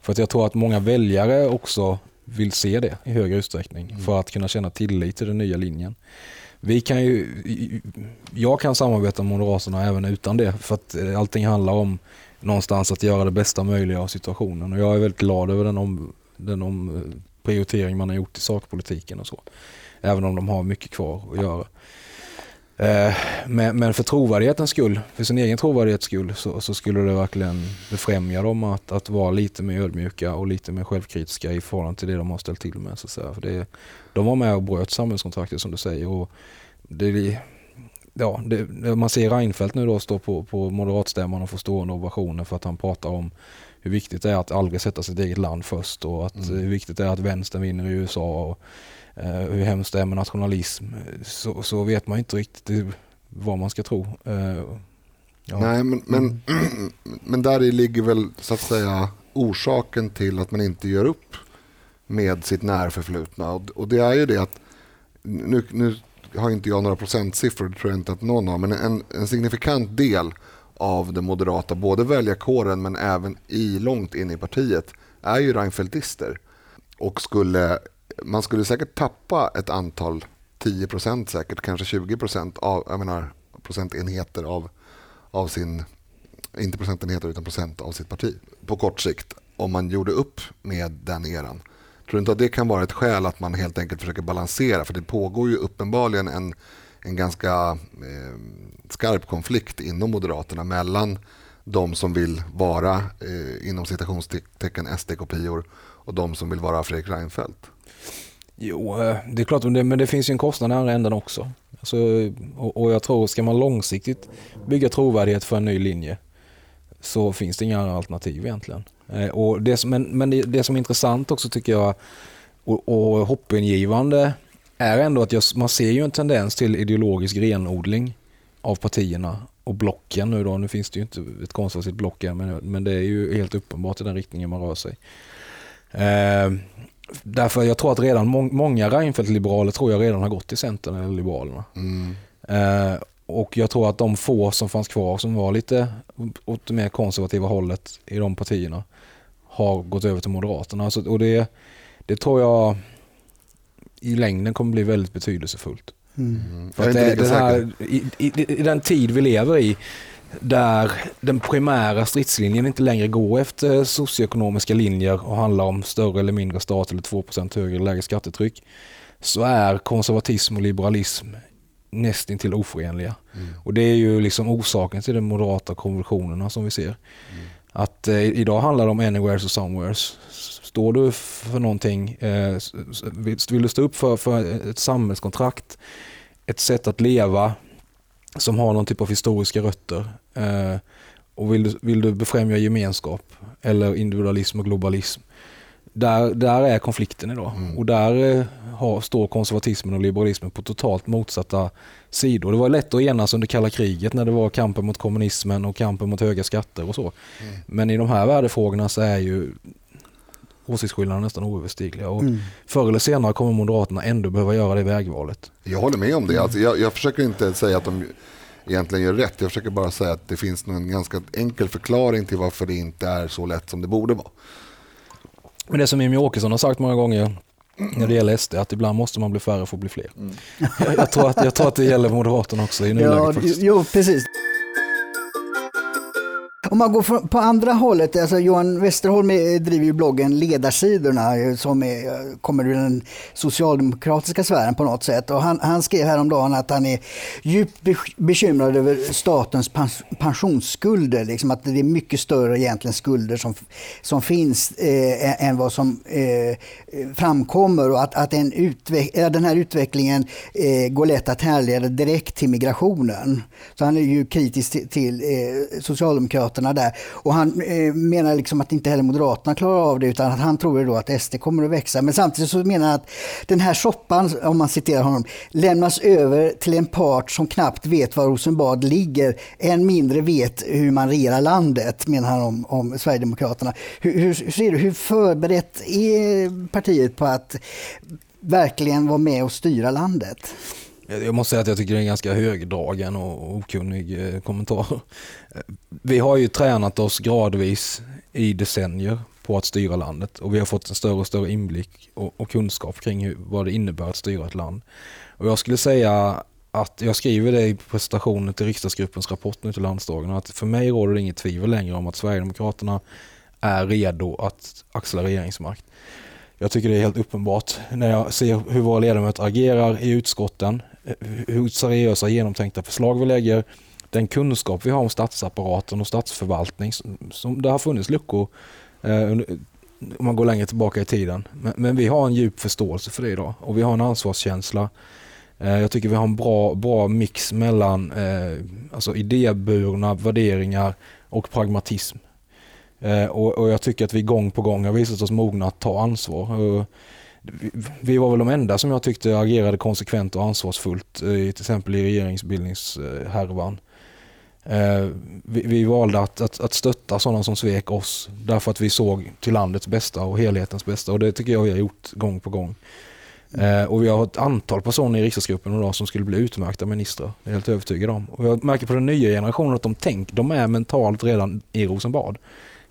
För att jag tror att många väljare också vill se det i högre utsträckning mm. för att kunna känna tillit till den nya linjen. Vi kan ju, jag kan samarbeta med Moderaterna även utan det för att eh, allting handlar om någonstans att göra det bästa möjliga av situationen och jag är väldigt glad över den, om, den om prioritering man har gjort i sakpolitiken och så. Även om de har mycket kvar att göra. Eh, men för trovärdighetens skull, för sin egen trovärdighets skull, så, så skulle det verkligen befrämja dem att, att vara lite mer ödmjuka och lite mer självkritiska i förhållande till det de har ställt till med. Så att säga. För det, de var med och bröt samhällskontraktet som du säger. Och det, ja, det, man ser Reinfeldt nu då stå på, på moderatstämman och få stående ovationer för att han pratar om hur viktigt det är att aldrig sätta sitt eget land först och att, mm. hur viktigt det är att vänstern vinner i USA. Och, eh, hur hemskt det är med nationalism så, så vet man inte riktigt vad man ska tro. Eh, ja. Nej, men, men, mm. men där ligger väl så att säga orsaken till att man inte gör upp med sitt närförflutna. Och, och det är ju det att, nu, nu har inte jag några procentsiffror, det tror jag inte att någon har, men en, en signifikant del av den moderata, både väljarkåren men även i, långt in i partiet, är ju Reinfeldtister. Och skulle man skulle säkert tappa ett antal, 10 procent säkert, kanske 20 procent av, jag menar, procentenheter av, av sin, inte procentenheter utan procent av sitt parti på kort sikt om man gjorde upp med den eran. Tror du inte att det kan vara ett skäl att man helt enkelt försöker balansera? För det pågår ju uppenbarligen en, en ganska eh, skarp konflikt inom Moderaterna mellan de som vill vara eh, inom citationstecken SD-kopior och de som vill vara Fredrik Reinfeldt. Jo, eh, det är klart, men det finns ju en kostnad i andra änden också. Alltså, och, jag tror, ska man långsiktigt bygga trovärdighet för en ny linje så finns det inga andra alternativ egentligen. Eh, och det som, men men det, det som är intressant också tycker jag och, och hoppingivande är ändå att jag, man ser ju en tendens till ideologisk renodling av partierna och blocken nu då. Nu finns det ju inte ett konservativt block än men, men det är ju helt uppenbart i den riktningen man rör sig. Eh, Därför jag tror att redan må många Reinfeldt-liberaler tror jag redan har gått till Centern eller Liberalerna. Mm. Eh, och jag tror att de få som fanns kvar som var lite åt det mer konservativa hållet i de partierna har gått över till Moderaterna. Alltså, och det, det tror jag i längden kommer bli väldigt betydelsefullt. Mm. För att det, det här, i, i, I den tid vi lever i där den primära stridslinjen inte längre går efter socioekonomiska linjer och handlar om större eller mindre stat eller 2 högre eller lägre skattetryck så är konservatism och liberalism nästintill oförenliga. Mm. Och det är ju liksom orsaken till de moderata konvulsionerna som vi ser. Mm. Att eh, idag handlar det om anywheres och somewheres. Står du för någonting, eh, vill du stå upp för, för ett samhällskontrakt, ett sätt att leva som har någon typ av historiska rötter. Eh, och vill du, vill du befrämja gemenskap eller individualism och globalism. Där, där är konflikten idag mm. och där eh, har, står konservatismen och liberalismen på totalt motsatta sidor. Det var lätt att enas under kalla kriget när det var kampen mot kommunismen och kampen mot höga skatter och så. Mm. Men i de här värdefrågorna så är ju åsiktsskillnaderna nästan oöverstigliga. Och mm. Förr eller senare kommer Moderaterna ändå behöva göra det vägvalet. Jag håller med om det. Alltså jag, jag försöker inte säga att de egentligen gör rätt. Jag försöker bara säga att det finns en ganska enkel förklaring till varför det inte är så lätt som det borde vara. Men det som Jimmie Åkesson har sagt många gånger när det gäller SD, att ibland måste man bli färre för att bli fler. Mm. Jag, jag, tror att, jag tror att det gäller Moderaterna också i nuläget ja, faktiskt. Jo, precis. Om man går på andra hållet, alltså Johan Westerholm driver ju bloggen Ledarsidorna eh, som är, eh, kommer ur den socialdemokratiska sfären på något sätt. Och han, han skrev häromdagen att han är djupt bekymrad över statens pensionsskulder. Liksom att det är mycket större egentligen skulder som, som finns eh, än vad som eh, framkommer och att, att en utveck den här utvecklingen eh, går lätt att härleda direkt till migrationen. Så han är ju kritisk till, till eh, Socialdemokraterna Moderaterna där. Och han eh, menar liksom att inte heller Moderaterna klarar av det utan att han tror då att SD kommer att växa. Men samtidigt så menar han att den här soppan, om man citerar honom, lämnas över till en part som knappt vet var Rosenbad ligger, än mindre vet hur man regerar landet, menar han om, om Sverigedemokraterna. Hur, hur, hur ser du, hur förberett är partiet på att verkligen vara med och styra landet? Jag måste säga att jag tycker det är en ganska högdragen och okunnig eh, kommentar. Vi har ju tränat oss gradvis i decennier på att styra landet och vi har fått en större och större inblick och, kunskap kring hur, vad det innebär att styra ett land. Och jag skulle säga att jag skriver det i presentationen till riksdagsgruppens rapport nu till landsdagen att för mig råder det inget tvivel längre om att Sverigedemokraterna är redo att axla regeringsmakt. Jag tycker det är helt uppenbart när jag ser hur våra ledamöter agerar i utskotten, Eh, hur seriösa genomtänkta förslag vi lägger, den kunskap vi har om statsapparaten och statsförvaltning. Som det har funnits luckor eh, om man går längre tillbaka i tiden. Men, men, vi har en djup förståelse för det idag och vi har en ansvarskänsla. Eh, jag tycker vi har en bra, bra mix mellan eh, alltså idéburna värderingar och pragmatism. Eh, och, och, jag tycker att vi gång på gång har visat oss mogna att ta ansvar. Och, vi var väl de enda som jag tyckte agerade konsekvent och ansvarsfullt, eh, till exempel i regeringsbildningshärvan. Eh, vi, vi valde att, att, att stötta sådana som svek oss därför att vi såg till landets bästa och helhetens bästa och det tycker jag vi har gjort gång på gång. Eh, och vi har ett antal personer i riksdagsgruppen idag som skulle bli utmärkta ministrar. Det är jag helt övertygad om. Och jag märker på den nya generationen att de tänker, de är mentalt redan i Rosenbad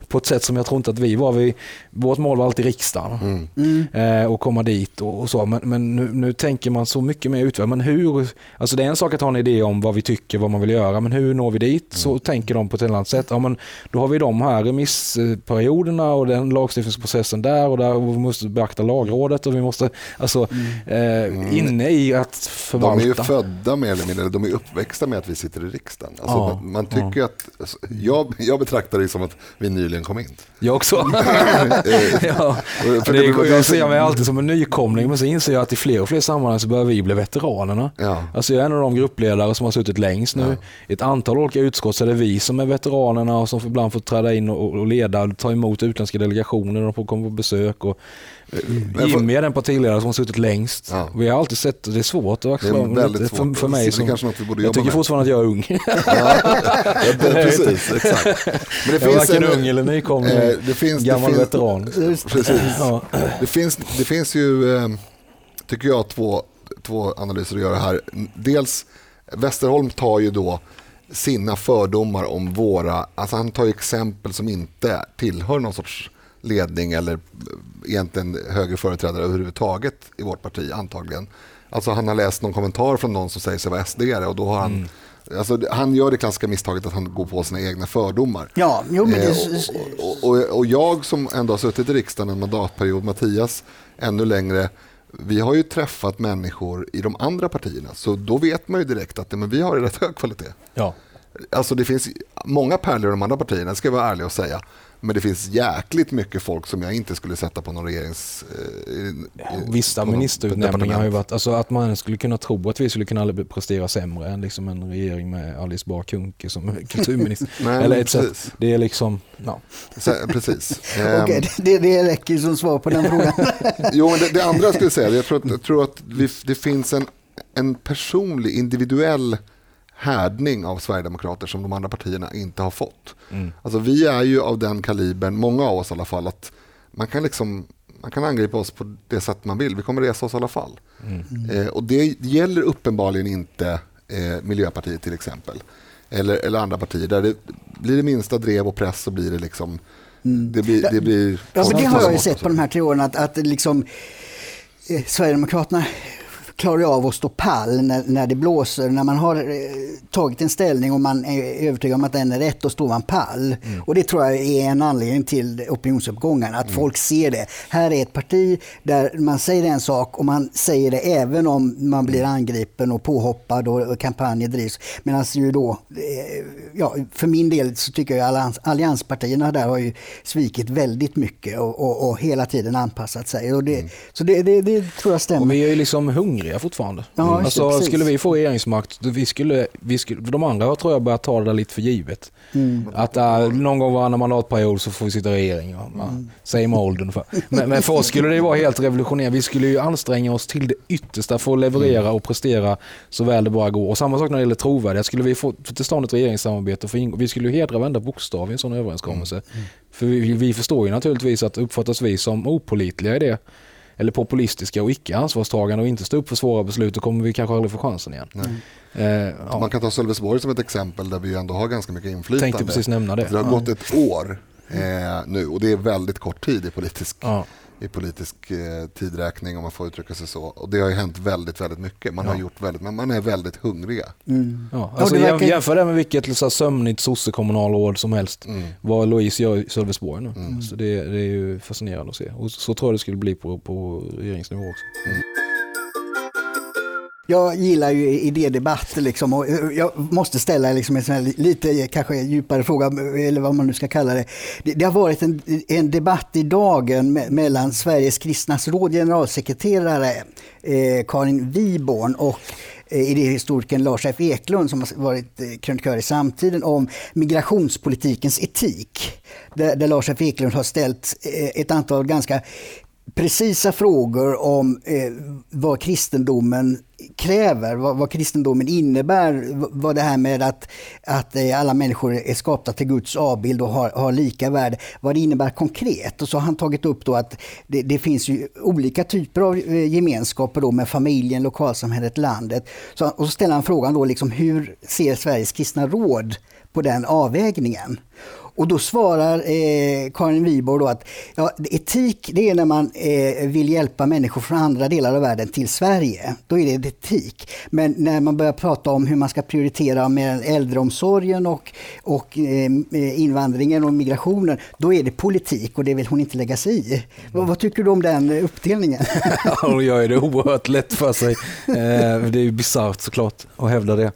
på ett sätt som jag tror inte att vi var. Vi, vårt mål var alltid riksdagen mm. eh, och komma dit och, och så. Men, men nu, nu, tänker man så mycket mer utväg. Men hur, alltså det är en sak att ha en idé om vad vi tycker, vad man vill göra, men hur når vi dit? Mm. Så tänker de på ett annat sätt. Ja, men då har vi de här remissperioderna och den lagstiftningsprocessen där och där och vi måste beakta lagrådet och vi måste, alltså mm. eh, inne i att förvalta. De är ju födda mer eller mindre, de är uppväxta med att vi sitter i riksdagen. Alltså, ja, man, man, tycker ja. att, alltså, jag, jag betraktar det som att vi nyligen kom in. Jag också. ja. För det, det, jag ser mig alltid som en nykomling men så inser jag att i fler och fler sammanhang så börjar vi bli veteranerna. Ja. Alltså jag är en av de gruppledare som har suttit längst nu. I ett antal olika utskott så är det vi som är veteranerna och som ibland får träda in och, och leda och ta emot utländska delegationer och får komma på besök. Och. Jimmy är den partiledare som har suttit längst. Ja. Vi har alltid sett att det är svårt att axla om för, för mig. Som, jag tycker med. fortfarande att jag är ung. ja, det, precis, exakt. Men det jag finns varken en, ung eller nykomling, eh, det finns, gammal det veteran. Precis. Ja. Det, finns, det finns ju, eh, tycker jag, två, två analyser att göra här. Dels, Westerholm tar ju då sina fördomar om våra, alltså han tar ju exempel som inte tillhör någon sorts ledning eller egentligen högre företrädare överhuvudtaget i vårt parti antagligen. Alltså han har läst någon kommentar från någon som säger sig vara sd och då har han mm. Alltså, han gör det klassiska misstaget att han går på sina egna fördomar. Ja, jo, men det... eh, och, och, och, och, jag som ändå har suttit i riksdagen en mandatperiod, Mattias ännu längre, vi har ju träffat människor i de andra partierna, så då vet man ju direkt att men vi har rätt hög kvalitet. Ja. Alltså det finns många pärlor i de andra partierna, ska jag vara ärlig och säga. Men det finns jäkligt mycket folk som jag inte skulle sätta på någon regerings... Eh, Vissa ministerutnämningar har ju varit, alltså att man skulle kunna tro att vi skulle kunna prestera sämre än liksom en regering med Alice Bah Kuhnke som kulturminister. Nej, Eller ett sätt, det är liksom, ja. precis. okay, ehm. det, det räcker som svar på den frågan. jo, men det, det, andra jag skulle säga, jag tror att, jag tror att vi, det finns en, en personlig, individuell härdning av Sverigedemokrater som de andra partierna inte har fått. Mm. Alltså, vi är ju av den kalibern, många av oss i alla fall, att man kan, liksom, man kan angripa oss på det sätt man vill. Vi kommer resa oss i alla fall. Mm. Eh, och det gäller uppenbarligen inte eh, Miljöpartiet till exempel. Eller, eller andra partier. Där det blir det minsta drev och press så blir det liksom... Mm. Det blir, det blir ja, men det har jag ju sett på de här tre åren att, att liksom, eh, Sverigedemokraterna klarar av att stå pall när, när det blåser. När man har eh, tagit en ställning och man är övertygad om att den är rätt, då står man pall. Mm. Och det tror jag är en anledning till opinionsuppgången, att mm. folk ser det. Här är ett parti där man säger en sak och man säger det även om man blir angripen och påhoppad och kampanjer drivs. Medan ju då, eh, ja, för min del så tycker jag att allianspartierna där har ju svikit väldigt mycket och, och, och hela tiden anpassat sig. Och det, mm. Så det, det, det, tror jag stämmer. Och vi är ju liksom hungriga hungriga fortfarande. Ja, alltså, skulle vi få regeringsmakt, vi skulle, vi skulle, de andra tror jag börjar ta det där lite för givet. Mm. Att uh, någon gång varannan mandatperiod så får vi sitta i regering. Ja, mm. Same old ungefär. Men, men för oss skulle det vara helt revolutionerande. Vi skulle ju anstränga oss till det yttersta för att leverera mm. och prestera så väl det bara går. Och samma sak när det gäller trovärdighet. Skulle vi få till stånd ett regeringssamarbete, för vi skulle ju hedra varenda bokstav i en sån överenskommelse. Mm. Mm. För vi, vi förstår ju naturligtvis att uppfattas vi som opolitliga i det eller populistiska och icke ansvarstagande och inte stå upp för svåra beslut, då kommer vi kanske aldrig få chansen igen. Eh, ja. Man kan ta Sölvesborg som ett exempel där vi ändå har ganska mycket inflytande. Tänkte precis nämna det. Det har gått ett år eh, nu och det är väldigt kort tid i politisk ja i politisk eh, tidräkning om man får uttrycka sig så. Och det har ju hänt väldigt, väldigt mycket. Man, ja. har gjort väldigt, men man är väldigt hungriga. Mm. Ja. Alltså, ja, verkar... Jämför det med vilket så sömnigt sossekommunalråd som helst. Mm. Vad Louise gör i Sölvesborg nu. Mm. Så det, det, är ju fascinerande att se. Och så tror jag det skulle bli på, på regeringsnivå också. Mm. Jag gillar ju idédebatter liksom och eh, jag måste ställa liksom en sån lite eh, kanske djupare fråga, eh, eller vad man nu ska kalla det. Det, det har varit en, en, debatt i dagen me mellan Sveriges kristnas råd generalsekreterare eh, Karin Wiborn och idéhistorikern Lars F Eklund som har varit krönikör i Samtiden om migrationspolitikens etik. Där, där Lars F Eklund har ställt ett antal ganska precisa frågor om eh, vad kristendomen kräver, vad, vad, kristendomen innebär, vad det här med att, att eh, alla människor är skapta till Guds avbild och har, har lika värde, vad det innebär konkret. Och så har han tagit upp då att det, det finns ju olika typer av eh, gemenskaper då med familjen, lokalsamhället, landet. Så, och så ställer han frågan då liksom, hur ser Sveriges kristna råd på den avvägningen? Och då svarar eh, Karin Wiborg då att ja, etik det är när man eh, vill hjälpa människor från andra delar av världen till Sverige. Då är det etik. Men när man börjar prata om hur man ska prioritera med äldreomsorgen och, och eh, invandringen och migrationen, då är det politik och det vill hon inte lägga sig i. Vad, vad tycker du om den uppdelningen? hon gör det oerhört lätt för sig. Eh, det är ju bisarrt såklart att hävda det.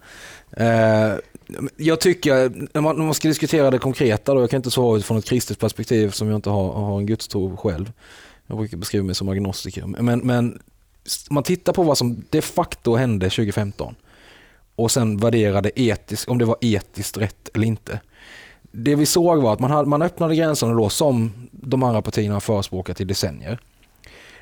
Eh, jag tycker, när man, när man ska diskutera det konkreta, då, jag kan inte svara utifrån ett kristet perspektiv som jag inte har, har en gudstro själv. Jag brukar beskriva mig som agnostiker. Men, men man tittar på vad som de facto hände 2015 och sen värderade etiskt, om det var etiskt rätt eller inte. Det vi såg var att man, hade, man öppnade gränserna då som de andra partierna har förespråkat i decennier.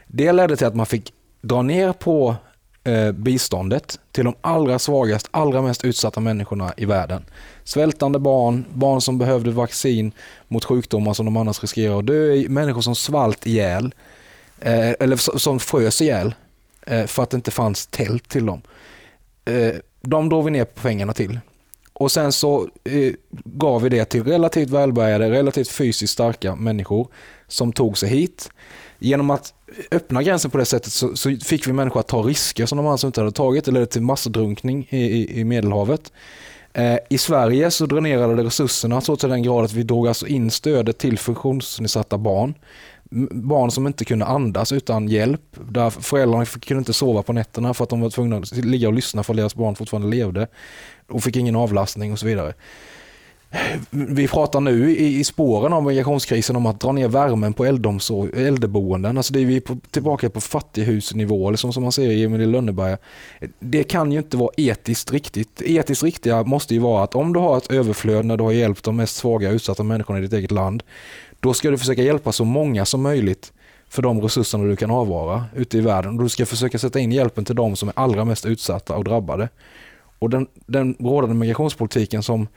Det ledde till att man fick dra ner på eh, biståndet till de allra svagaste, allra mest utsatta människorna i världen. Svältande barn, barn som behövde vaccin mot sjukdomar som de annars riskerar att dö människor som svalt ihjäl, eh, eller som frös ihjäl eh, för att det inte fanns tält till dem. Eh, de drog vi ner på pengarna till. Och sen så eh, gav vi det till relativt välbärgade, relativt fysiskt starka människor som tog sig hit. Genom att öppna gränsen på det sättet så, så, fick vi människor att ta risker som de annars inte hade tagit. Det ledde till massdrunkning i, i, i Medelhavet. Eh, I Sverige så dränerade det resurserna så till den grad att vi drog alltså in stödet till funktionsnedsatta barn. Barn som inte kunde andas utan hjälp. Där föräldrarna kunde inte sova på nätterna för att de var tvungna att ligga och lyssna för att deras barn fortfarande levde. Och fick ingen avlastning och så vidare. vi pratar nu i, spåren av migrationskrisen om att dra ner värmen på äldreboenden. Alltså det är vi på, tillbaka på fattighusnivå, liksom som man ser i Emil Lönneberga. Det kan ju inte vara etiskt riktigt. Etiskt riktiga måste ju vara att om du har ett överflöd när du har hjälpt de mest svaga och utsatta människorna i ditt eget land, då ska du försöka hjälpa så många som möjligt för de resurserna du kan avvara ute i världen. Du ska försöka sätta in hjälpen till de som är allra mest utsatta och drabbade. Och den, den rådande migrationspolitiken som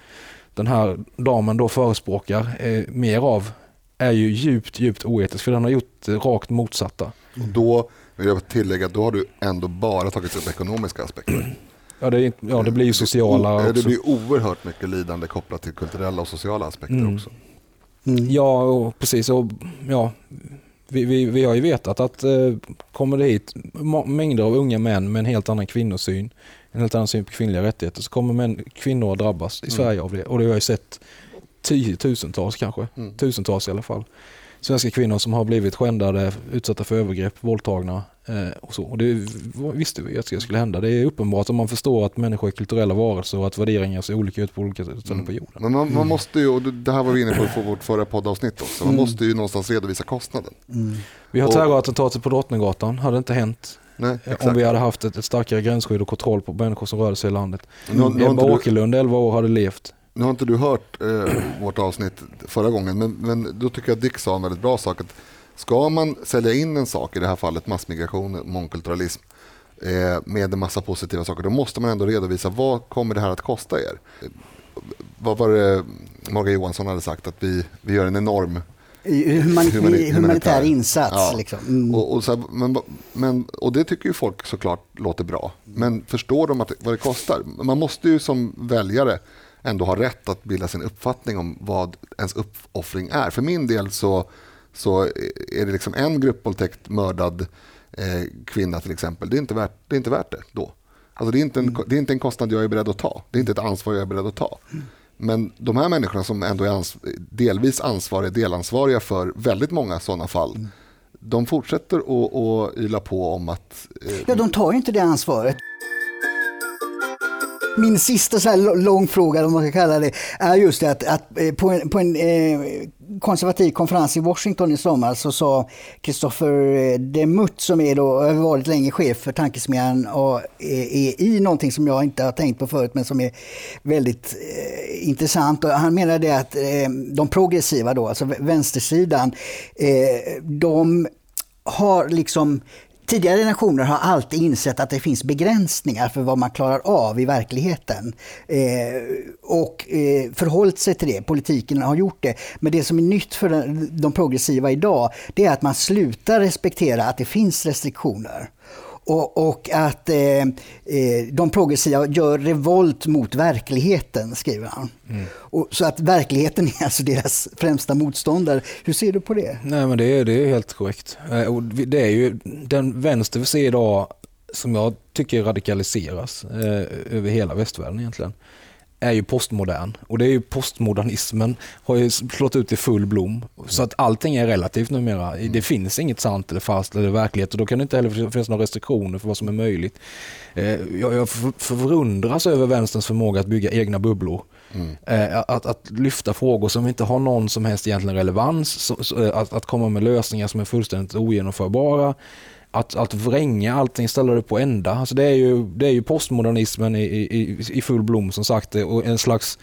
den här damen då förespråkar eh, mer av är ju djupt, djupt oetisk för den har gjort rakt motsatta. Och då vill jag tillägga, då har du ändå bara tagit upp ekonomiska aspekter. Ja det, ja, det blir ju sociala o, Det blir oerhört mycket lidande kopplat till kulturella och sociala aspekter mm. också. Mm. Ja, och precis. Och, ja, vi, vi, vi har ju vetat att eh, kommer det hit mängder av unga män med en helt annan kvinnosyn, en helt annan syn på kvinnliga rättigheter, så kommer män, kvinnor att drabbas i mm. Sverige av det. Och det har jag sett tiotusentals kanske, mm. tusentals i alla fall svenska kvinnor som har blivit skändade, utsatta för övergrepp, våldtagna eh, och så. Och det visste vi att det skulle hända. Det är uppenbart om man förstår att människor är kulturella varelser och att värderingar ser olika ut på olika ställen mm. på jorden. Men man, man, måste ju, och det här var vi inne på i vårt förra poddavsnitt också, man mm. måste ju någonstans redovisa kostnaden. Mm. Vi har terrorattentatet på Drottninggatan, hade inte hänt. Nej, om vi hade haft ett, ett, starkare gränsskydd och kontroll på människor som rörde sig i landet. Mm. Ebba Åkerlund, 11 år, hade levt nu har inte du hört eh, vårt avsnitt förra gången, men, men då tycker jag att Dick sa en väldigt bra sak. Att ska man sälja in en sak, i det här fallet massmigration, mångkulturalism, eh, med en massa positiva saker, då måste man ändå redovisa vad kommer det här att kosta er? Eh, vad var det Morgan Johansson hade sagt, att vi, vi gör en enorm Humanit humanitär, humanitär insats. Ja. Liksom. Mm. Och, och, så, men, men, och det tycker ju folk såklart låter bra. Men förstår de att, vad det kostar? Man måste ju som väljare ändå har rätt att bilda sin uppfattning om vad ens uppoffring är. För min del så, så är det liksom en gruppvåldtäkt mördad eh, kvinna till exempel. Det är, inte värt, det är inte värt det då. Alltså det, är inte en, mm. det är inte en kostnad jag är beredd att ta. Det är inte ett ansvar jag är beredd att ta. Men de här människorna som ändå är ans delvis ansvariga, delansvariga för väldigt många sådana fall. Mm. De fortsätter att yla på om att... Eh, ja, de tar ju inte det ansvaret. Min sista så här lång fråga, om man ska kalla det, är just det att, att eh, på en, på en eh, konservativ konferens i Washington i sommar så sa Christopher Demutt Demuth som är då, har varit länge chef för tankesmedjan och eh, är i någonting som jag inte har tänkt på förut men som är väldigt eh, intressant. Och han menade att eh, de progressiva då, alltså vänstersidan, eh, de har liksom Tidigare generationer har alltid insett att det finns begränsningar för vad man klarar av i verkligheten. Eh, och eh, förhållit sig till det. Politiken har gjort det. Men det som är nytt för de progressiva idag, det är att man slutar respektera att det finns restriktioner. Och, och att eh, eh, de progressiva gör revolt mot verkligheten, skriver han. Mm. Och, så att verkligheten är alltså deras främsta motståndare. Hur ser du på det? Nej, men det är, det är helt korrekt. Eh, och det är ju den vänster vi ser idag som jag tycker radikaliseras eh, över hela västvärlden egentligen är ju postmodern och det är ju postmodernismen har ju slått ut i full blom. Så att allting är relativt numera. Det finns inget sant eller falskt eller verklighet och då kan det inte heller finnas några restriktioner för vad som är möjligt. Eh, jag förundras över vänsterns förmåga att bygga egna bubblor. Mm. Eh, att, att, lyfta frågor som inte har någon som helst egentligen relevans, att, att komma med lösningar som är fullständigt ogenomförbara att, att vränga allting, ställa det på ända. Alltså det, är ju, det är ju postmodernismen i, i, i full blom som sagt och en slags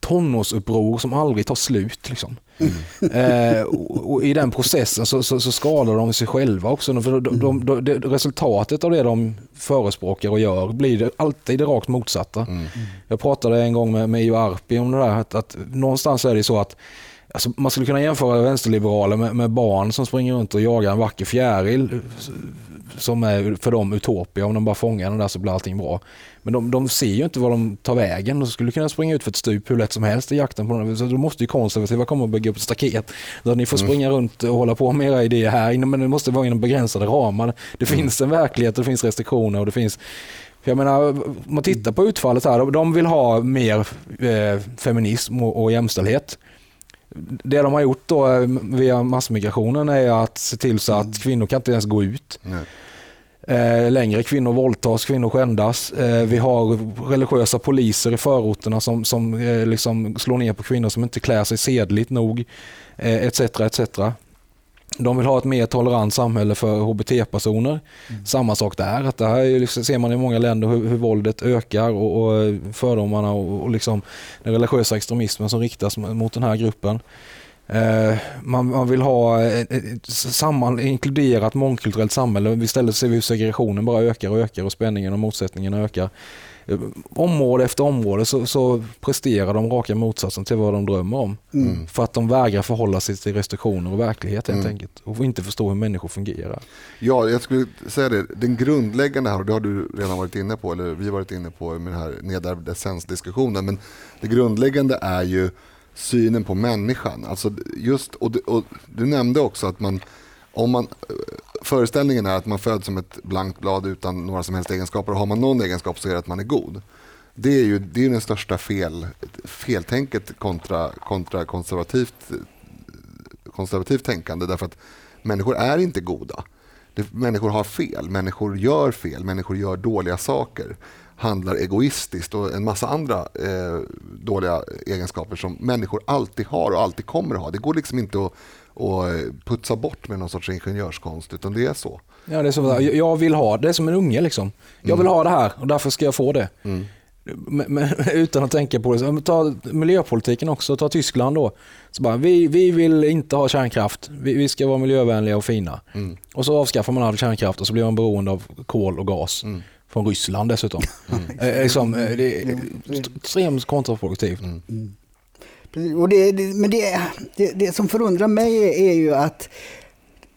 tonårsuppror som aldrig tar slut. Liksom. Mm. Eh, och, och I den processen så, så, så, skadar de sig själva också. För de, de, de, de, resultatet av det de förespråkar och gör blir alltid det rakt motsatta. Mm. Jag pratade en gång med, med Io Arpi om det där, att, att någonstans är det så att Alltså man skulle kunna jämföra vänsterliberaler med, med, barn som springer runt och jagar en vacker fjäril som är för dem utopia. Om de bara fångar den där så blir allting bra. Men de, de ser ju inte var de tar vägen. De skulle kunna springa ut för ett stup hur lätt som helst i jakten på den. Så då måste ju konservativa komma och bygga upp ett staket. Där ni får mm. springa mm. runt och hålla på med era idéer här. Men det måste vara inom begränsade ramar. Det mm. finns en verklighet, det finns restriktioner och det finns jag menar, om man tittar på utfallet här, de vill ha mer eh, feminism och, och jämställdhet det de har gjort då eh, via massmigrationen är att se till så att mm. kvinnor kan inte ens gå ut. Nej. Eh, längre kvinnor våldtas, kvinnor skändas. Eh, vi har religiösa poliser i förorterna som, som eh, liksom slår ner på kvinnor som inte klär sig sedligt nog. Etc, etc. De vill ha ett mer tolerant samhälle för HBT-personer. Mm. Samma sak där, att det här liksom, ser man i många länder hur, hur våldet ökar och, och fördomarna och, och liksom den religiösa extremismen som riktas mot den här gruppen. Eh, man, man, vill ha ett, ett samman, inkluderat mångkulturellt samhälle. Istället ser vi hur segregationen bara ökar och ökar och spänningen och motsättningarna ökar. Eh, område efter område så, så, presterar de raka motsatsen till vad de drömmer om. Mm. För att de vägrar förhålla sig till restriktioner och verklighet helt mm. enkelt. Och inte förstå hur människor fungerar. Ja, jag skulle säga det. Den grundläggande här, och det har du redan varit inne på, eller vi har varit inne på med den här nedärvd essensdiskussionen. Men det grundläggande är ju synen på människan. Alltså just, och du, och du nämnde också att man, om man, föreställningen är att man föds som ett blankt blad utan några som helst egenskaper och har man någon egenskap så är det att man är god. Det är ju det är den största fel, feltänket kontra, kontra konservativt, konservativt tänkande därför att människor är inte goda. Det, människor har fel, människor gör fel, människor gör dåliga saker handlar egoistiskt och en massa andra eh, dåliga egenskaper som människor alltid har och alltid kommer att ha. Det går liksom inte att, att putsa bort med någon sorts ingenjörskonst utan det är så. Ja, det är så. Jag vill ha, det är som en unge liksom. Jag vill mm. ha det här och därför ska jag få det. Mm. Men, men, utan att tänka på det. Ta miljöpolitiken också, ta Tyskland då. Så bara, vi, vi vill inte ha kärnkraft, vi, vi ska vara miljövänliga och fina. Mm. Och så avskaffar man all kärnkraft och så blir man beroende av kol och gas. Mm från Ryssland dessutom. Mm. Eh, liksom, eh, det är extremt kontraproduktivt. Mm. Och det, det, men det, det, det som förundrar mig är ju att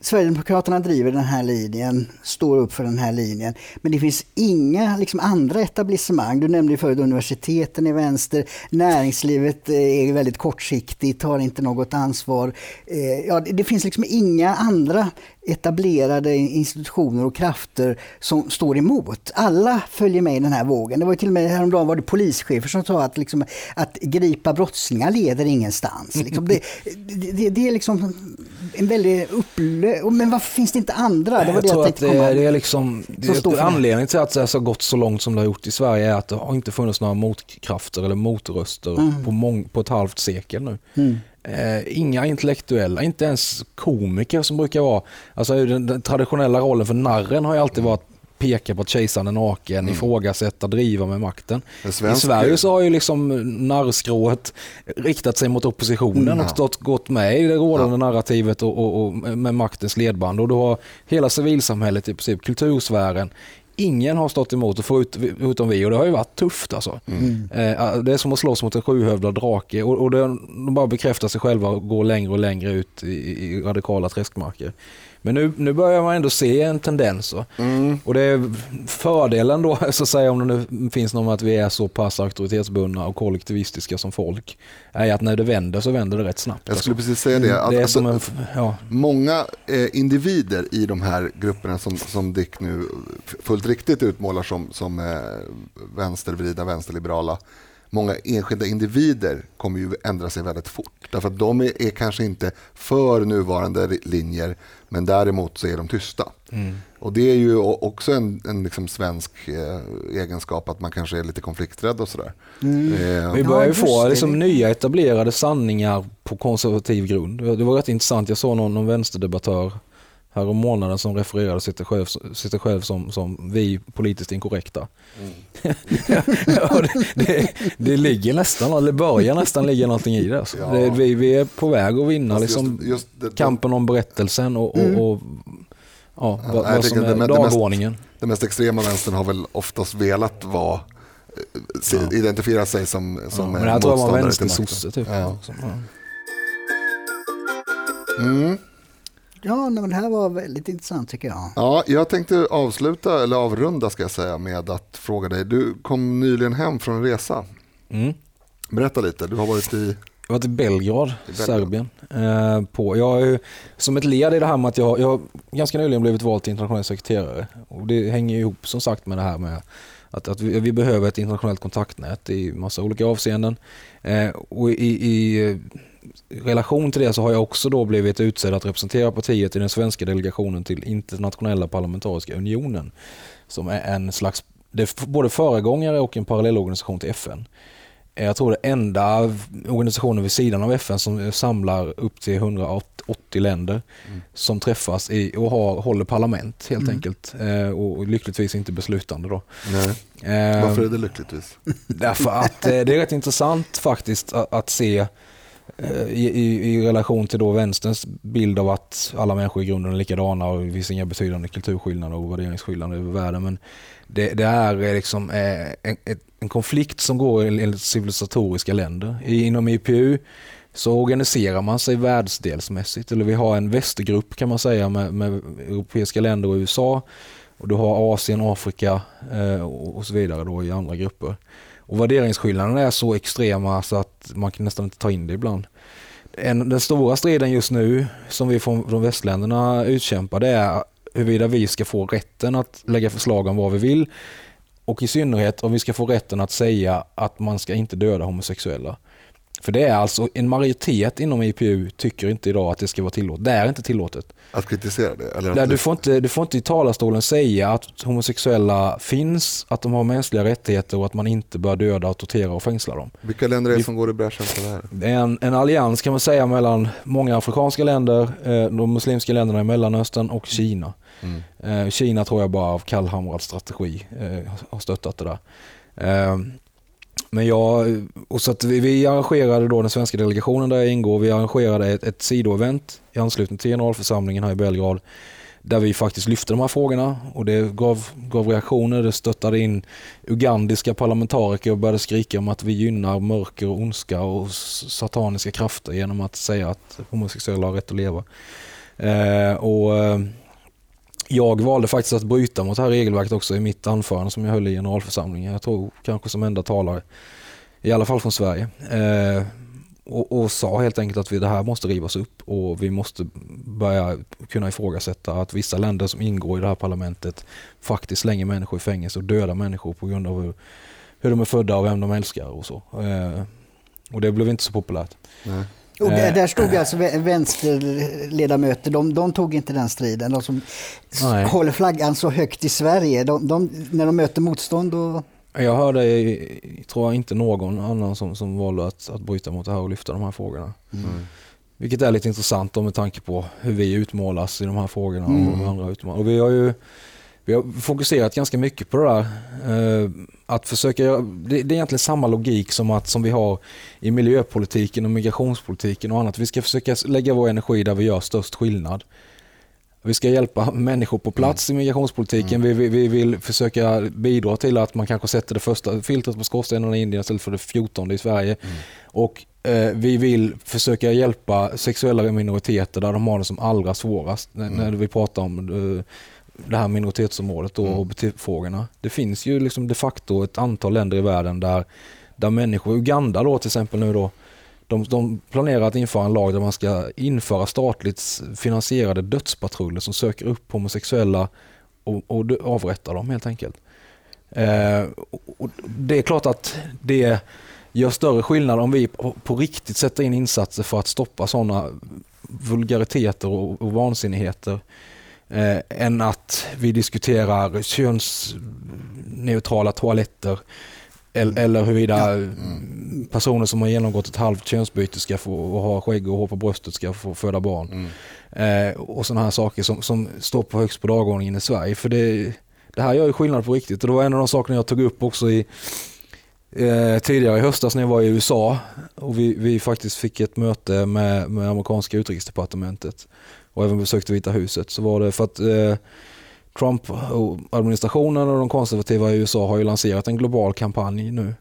Sverigedemokraterna driver den här linjen, står upp för den här linjen. Men det finns inga liksom, andra etablissemang. Du nämnde ju förut universiteten i vänster. Näringslivet eh, är väldigt kortsiktigt, tar inte något ansvar. Eh, ja, det finns liksom inga andra etablerade institutioner och krafter som står emot. Alla följer med i den här vågen. Det var till och med häromdagen var det polischefer som sa att, liksom, att gripa brottslingar leder ingenstans. Liksom det, det, det, är liksom en väldig upplö... Men varför finns det inte andra? Det var jag det tror jag att det, det är liksom... Det, anledningen till att det har gått så långt som det har gjort i Sverige är att det har inte funnits några motkrafter eller motröster mm. på, mång, på ett halvt sekel nu. Mm. Eh, inga intellektuella, inte ens komiker som brukar vara... Alltså den, den traditionella rollen för narren har ju alltid varit peka på att kejsaren är naken, mm. ifrågasätta, driva med makten. I Sverige så har ju liksom narrskrået riktat sig mot oppositionen mm. och stått, gått med i det rådande ja. narrativet och, och, och, med maktens ledband. Och då har hela civilsamhället, i princip kultursfären, ingen har stått emot, förutom vi och det har ju varit tufft alltså. Mm. Eh, det är som att slåss mot en sjuhövdad drake och, och det, de bara bekräftar sig själva och går längre och längre ut i, i radikala träskmarker. Men nu, nu börjar man ändå se en tendens. Mm. Och det är fördelen då, så att säga, om det nu finns någon att vi är så pass auktoritetsbundna och kollektivistiska som folk, är att när det vänder så vänder det rätt snabbt. Jag skulle alltså. precis säga det. Att, det är som en, ja. Många eh, individer i de här grupperna som, som Dick nu fullt riktigt utmålar som, som eh, vänstervrida, vänsterliberala, många enskilda individer kommer ju ändra sig väldigt fort. Därför att de är, är kanske inte för nuvarande linjer men däremot så är de tysta. Mm. Och det är ju också en, en liksom svensk eh, egenskap att man kanske är lite konflikträdd och sådär. Mm. Eh, Vi börjar ju få liksom, nya etablerade sanningar på konservativ grund. Det var rätt intressant, jag såg någon, någon vänsterdebattör härom månaden som refererade sig själv, sig själv som, som vi politiskt inkorrekta. Mm. det, det, det, ligger nästan, eller börjar nästan ligga någonting i det. Alltså. Ja. det vi, vi är på väg att vinna liksom, just, just kampen om berättelsen och, och, mm. och ja, vad, vad som är dagordningen. Den mest, mest extrema vänstern har väl oftast velat vara eh, ja. identifiera sig som, som ja, men det här tror jag var vänstersosse typ. Ja. Mm. Ja, men det här var väldigt intressant tycker jag. Ja, jag tänkte avsluta, eller avrunda ska jag säga, med att fråga dig. Du kom nyligen hem från en resa. Mm. Berätta lite, du har varit i... Jag har varit i Belgrad, I Serbien. Eh, på, jag är, som ett led i det här med att jag, jag ganska nyligen blivit vald till internationell sekreterare. Och det hänger ihop som sagt med det här med att, att vi, vi, behöver ett internationellt kontaktnät i massa olika avseenden. Eh, och i, i i relation till det så har jag också då blivit utsedd att representera partiet i den svenska delegationen till internationella parlamentariska unionen. Som är en slags, det är både föregångare och en parallellorganisation till FN. Jag tror det enda organisationen vid sidan av FN som samlar upp till 180 länder mm. som träffas i, och har, håller parlament helt mm. enkelt. Eh, och lyckligtvis inte beslutande då. Eh, Varför är det lyckligtvis? Därför att eh, det är rätt intressant faktiskt att, att se Eh, i, i, i, relation till då vänsterns bild av att alla människor i grunden är likadana och det finns inga betydande kulturskillnader och värderingsskillnader över världen. Men det, det är liksom eh, en, en, konflikt som går enligt civilisatoriska länder. Inom IPU så organiserar man sig världsdelsmässigt. Eller vi har en västergrupp kan man säga med, med europeiska länder och USA. Och du har Asien, Afrika eh, och så vidare då i andra grupper. Och värderingsskillnaderna är så extrema så att man kan nästan inte ta in det ibland. En, den stora striden just nu som vi från, från västländerna utkämpar det är huruvida vi ska få rätten att lägga förslag om vad vi vill och i synnerhet om vi ska få rätten att säga att man ska inte döda homosexuella. För det är alltså en majoritet inom IPU tycker inte idag att det ska vara tillåtet. Det är inte tillåtet. Att kritisera det? Eller Nej, du, får inte, du får inte i talarstolen säga att homosexuella finns, att de har mänskliga rättigheter och att man inte bör döda, tortera och fängsla dem. Vilka länder är det som går i bräschen för det här? En, en allians kan man säga mellan många afrikanska länder, eh, de muslimska länderna i Mellanöstern och Kina. Mm. Eh, Kina tror jag bara av kallhamrad strategi eh, har stöttat det där. Men jag, och så att vi, vi arrangerade då den svenska delegationen där jag ingår, vi arrangerade ett, ett sidoevent i anslutning till generalförsamlingen här i Belgrad där vi faktiskt lyfte de här frågorna och det gav, gav reaktioner. Det stöttade in ugandiska parlamentariker och började skrika om att vi gynnar mörker och ondska och sataniska krafter genom att säga att homosexuella har rätt att leva. Eh, och eh, jag valde faktiskt att bryta mot det här regelverket också i mitt anförande som jag höll i generalförsamlingen. Jag tror kanske som enda talare, i alla fall från Sverige. Eh, och, och, sa helt enkelt att vi, det här måste rivas upp och vi måste börja kunna ifrågasätta att vissa länder som ingår i det här parlamentet faktiskt slänger människor i fängelse och dödar människor på grund av hur, hur de är födda och vem de älskar och så. Eh, och det blev inte så populärt. Nej. Och där stod alltså vänsterledamöter, de, de tog inte den striden. De som Nej. håller flaggan så högt i Sverige, de, de, när de möter motstånd då... Jag hörde, tror jag inte någon annan som, som valde att, att bryta mot det här och lyfta de här frågorna. Mm. Vilket är lite intressant med tanke på hur vi utmålas i de här frågorna mm. och andra utmålas. Och vi har ju vi har fokuserat ganska mycket på det där. Eh, att försöka, det, är egentligen samma logik som, att, som vi har i miljöpolitiken och migrationspolitiken och annat. Vi ska försöka lägga vår energi där vi gör störst skillnad. Vi ska hjälpa människor på plats mm. i migrationspolitiken. Mm. Vi, vi, vi, vill försöka bidra till att man kanske sätter det första filtret på skorstenen i Indien istället för det fjortonde i Sverige. Mm. Och eh, vi vill försöka hjälpa sexuella minoriteter där de har det som allra svårast. Mm. När vi pratar om eh, det här minoritetsområdet och mm. HBT-frågorna. Det finns ju liksom de facto ett antal länder i världen där, där människor, Uganda då till exempel nu då, de, de planerar att införa en lag där man ska införa statligt finansierade dödspatruller som söker upp homosexuella och, och avrättar dem helt enkelt. Eh, och det är klart att det gör större skillnad om vi på, på riktigt sätter in insatser för att stoppa sådana vulgariteter och, och vansinnigheter eh, än att vi diskuterar könsneutrala toaletter eller, mm. eller huruvida mm. personer som har genomgått ett halvt könsbyte ska få och ha skägg och hår på bröstet ska få föda barn. Mm. Eh, och sådana här saker som, som står på högst på dagordningen i Sverige. För det, det här gör ju skillnad på riktigt och det var en av de sakerna jag tog upp också i eh, tidigare i höstas när jag var i USA och vi, vi faktiskt fick ett möte med, med amerikanska utrikesdepartementet och även besökte Vita huset så var det för att eh, Trump-administrationen och de konservativa i USA har ju lanserat en global kampanj nu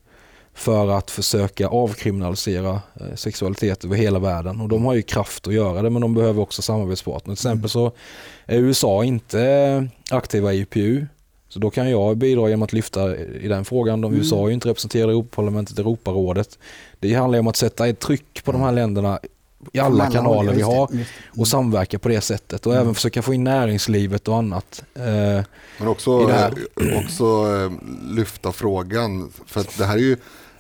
för att försöka avkriminalisera eh, sexualitet över hela världen. Och de har ju kraft att göra det men de behöver också samarbetspartner. Till exempel så är USA inte aktiva i IPU. Så då kan jag bidra genom att lyfta i den frågan. De, mm. USA är ju inte representerade i Europaparlamentet, Europarådet. Det handlar om att sätta ett tryck på de här länderna i alla kanaler vi har och samverka på det sättet och mm. även försöka få in näringslivet och annat. Eh, Men också, också eh, lyfta frågan, för att det här är ju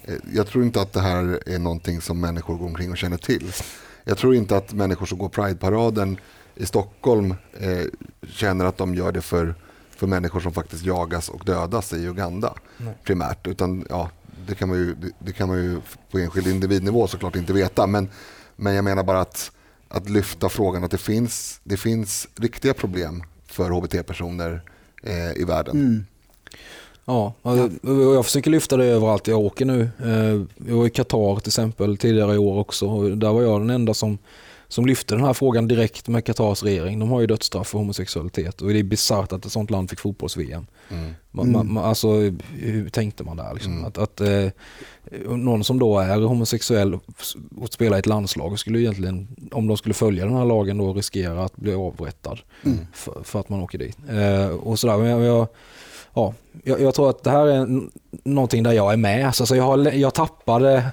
Eh, jag tror inte att det här är någonting som människor går omkring och känner till. Jag tror inte att människor som går Pride-paraden i Stockholm eh, känner att de gör det för, för människor som faktiskt jagas och dödas i Uganda Nej. primärt. Utan, ja, det, kan man ju, det, det, kan man ju på enskild individnivå såklart inte veta. Men, men jag menar bara att, att lyfta frågan att det finns, det finns riktiga problem för hbt-personer eh, i världen. Mm. Ja, jag försöker lyfta det överallt jag åker nu. Eh, jag var i Qatar till exempel tidigare i år också. Där var jag den enda som, som lyfte den här frågan direkt med Qatars regering. De har ju dödsstraff för homosexualitet och det är bisarrt att ett sånt land fick fotbolls-VM. Mm. Man, man, mm. alltså, hur tänkte man där? Liksom? Mm. Att, att eh, någon som då är homosexuell och spelar i ett landslag skulle egentligen, om de skulle följa den här lagen, då riskera att bli avrättad mm. för, för, att man åker dit. Eh, och sådär. Men jag, jag ja, jag, jag, tror att det här är någonting där jag är med. Alltså, jag, har, jag tappade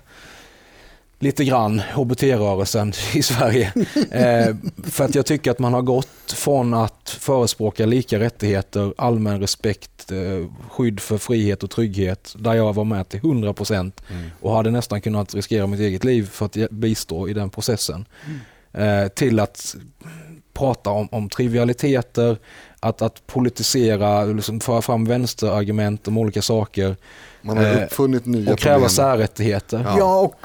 lite grann HBT-rörelsen i Sverige. eh, för att jag tycker att man har gått från att förespråka lika rättigheter, allmän respekt, eh, skydd för frihet och trygghet, där jag var med till 100 procent mm. och hade nästan kunnat riskera mitt eget liv för att bistå i den processen. Mm. Eh, till att prata om, om trivialiteter, att, att politisera, liksom föra fram vänsterargument om olika saker. Man har uppfunnit nya Och kräva särrättigheter. Ja. ja. och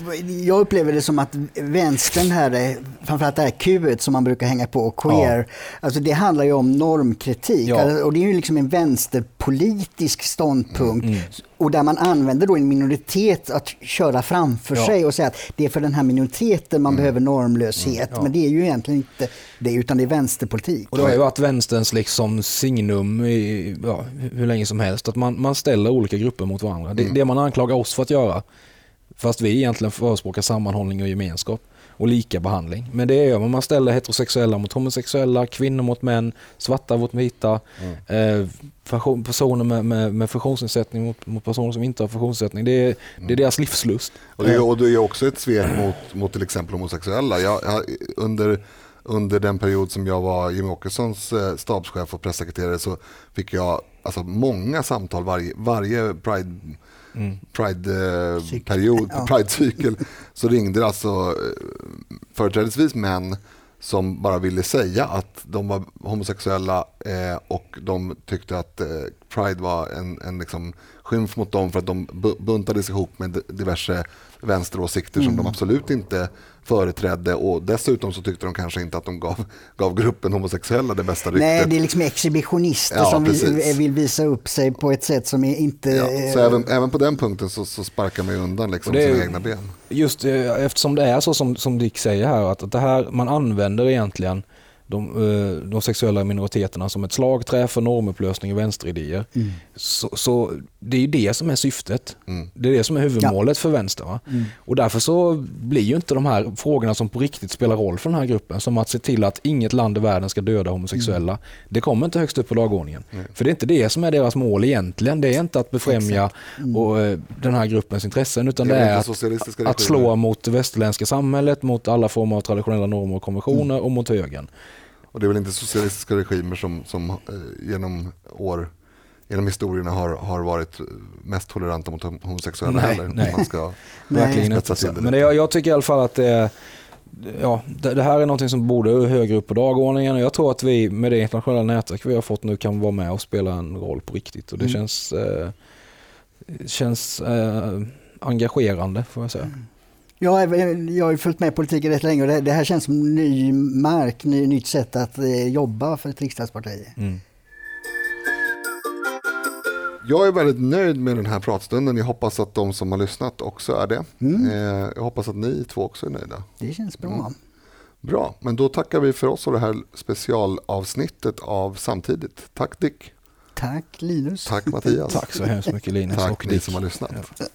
jag upplever det som att vänstern här, är, framförallt det här Q som man brukar hänga på, queer, ja. alltså det handlar ju om normkritik. Ja. Alltså, och det är ju liksom en vänsterpolitisk ståndpunkt. Mm. Och där man använder då en minoritet att köra framför ja. sig och säga att det är för den här minoriteten man mm. behöver normlöshet. Mm. Men det är ju egentligen inte det, utan det är vänsterpolitik. Och det har ju varit vänsterns liksom signum i ja, hur länge som helst, att man, man ställer olika grupper mot varandra. Det, mm. det man anklagar oss för att göra, fast vi egentligen förespråkar sammanhållning och gemenskap och lika behandling. Men det gör man. Man ställer heterosexuella mot homosexuella, kvinnor mot män, svarta mot vita, mm. eh, personer med, med, med funktionsnedsättning mot, mot, personer som inte har funktionsnedsättning. Det är, mm. det är deras livslust. Och det, är, och det är också ett svek mot, mot till exempel homosexuella. Jag, jag, under under den period som jag var Jimmie Åkessons eh, stabschef och pressekreterare så fick jag alltså, många samtal varje, varje Pride mm. Pride-period, eh, Pride-cykel, så ringde det alltså eh, företrädesvis män som bara ville säga att de var homosexuella eh, och de tyckte att eh, Pride var en, en liksom skymf mot dem för att de buntades ihop med diverse vänsteråsikter mm. som de absolut inte företrädde och dessutom så tyckte de kanske inte att de gav, gav gruppen homosexuella det bästa ryktet. Nej, det är liksom exhibitionister ja, som vill, vill, visa upp sig på ett sätt som är inte... Ja, så även, även på den punkten så, så sparkar man ju undan liksom sina egna ben. Just eh, eftersom det är så som, som Dick säger här, att, att det här man använder egentligen de, eh, de, sexuella minoriteterna som ett slagträ för normupplösning och vänsteridéer. Mm. Så, så, det är ju det som är syftet. Mm. Det är det som är huvudmålet ja. för vänster. Mm. Och därför så blir ju inte de här frågorna som på riktigt spelar roll för den här gruppen, som att se till att inget land i världen ska döda homosexuella, mm. det kommer inte högst upp på dagordningen. För det är inte det som är deras mål egentligen. Det är inte att befrämja mm. och, eh, den här gruppens intressen, utan det, det är att, att slå mot det västerländska samhället, mot alla former av traditionella normer och konventioner mm. och mot högern. Och det är väl inte socialistiska regimer som, som eh, genom år genom historierna har, har varit mest toleranta mot homosexuella nej, heller. Nej. Man ska Verkligen inte. Det. Men det, jag, jag, tycker i alla fall att det, ja, det, det, här är något som borde högre upp på dagordningen och jag tror att vi med det internationella nätverk vi har fått nu kan vara med och spela en roll på riktigt och det mm. känns, eh, känns eh, engagerande får jag säga. Mm. Ja, jag har följt med politiken rätt länge och det, det här känns som ny mark, ny, nytt sätt att eh, jobba för ett riksdagsparti. Mm. Jag är väldigt nöjd med den här pratstunden. Jag hoppas att de som har lyssnat också är det. Mm. Eh, jag hoppas att ni två också är nöjda. Det känns bra. Mm. Bra, men då tackar vi för oss och det här specialavsnittet av Samtidigt. Tack Dick. Tack Linus. Tack Mattias. Tack så hemskt mycket Linus Tack och ni som har lyssnat. Ja.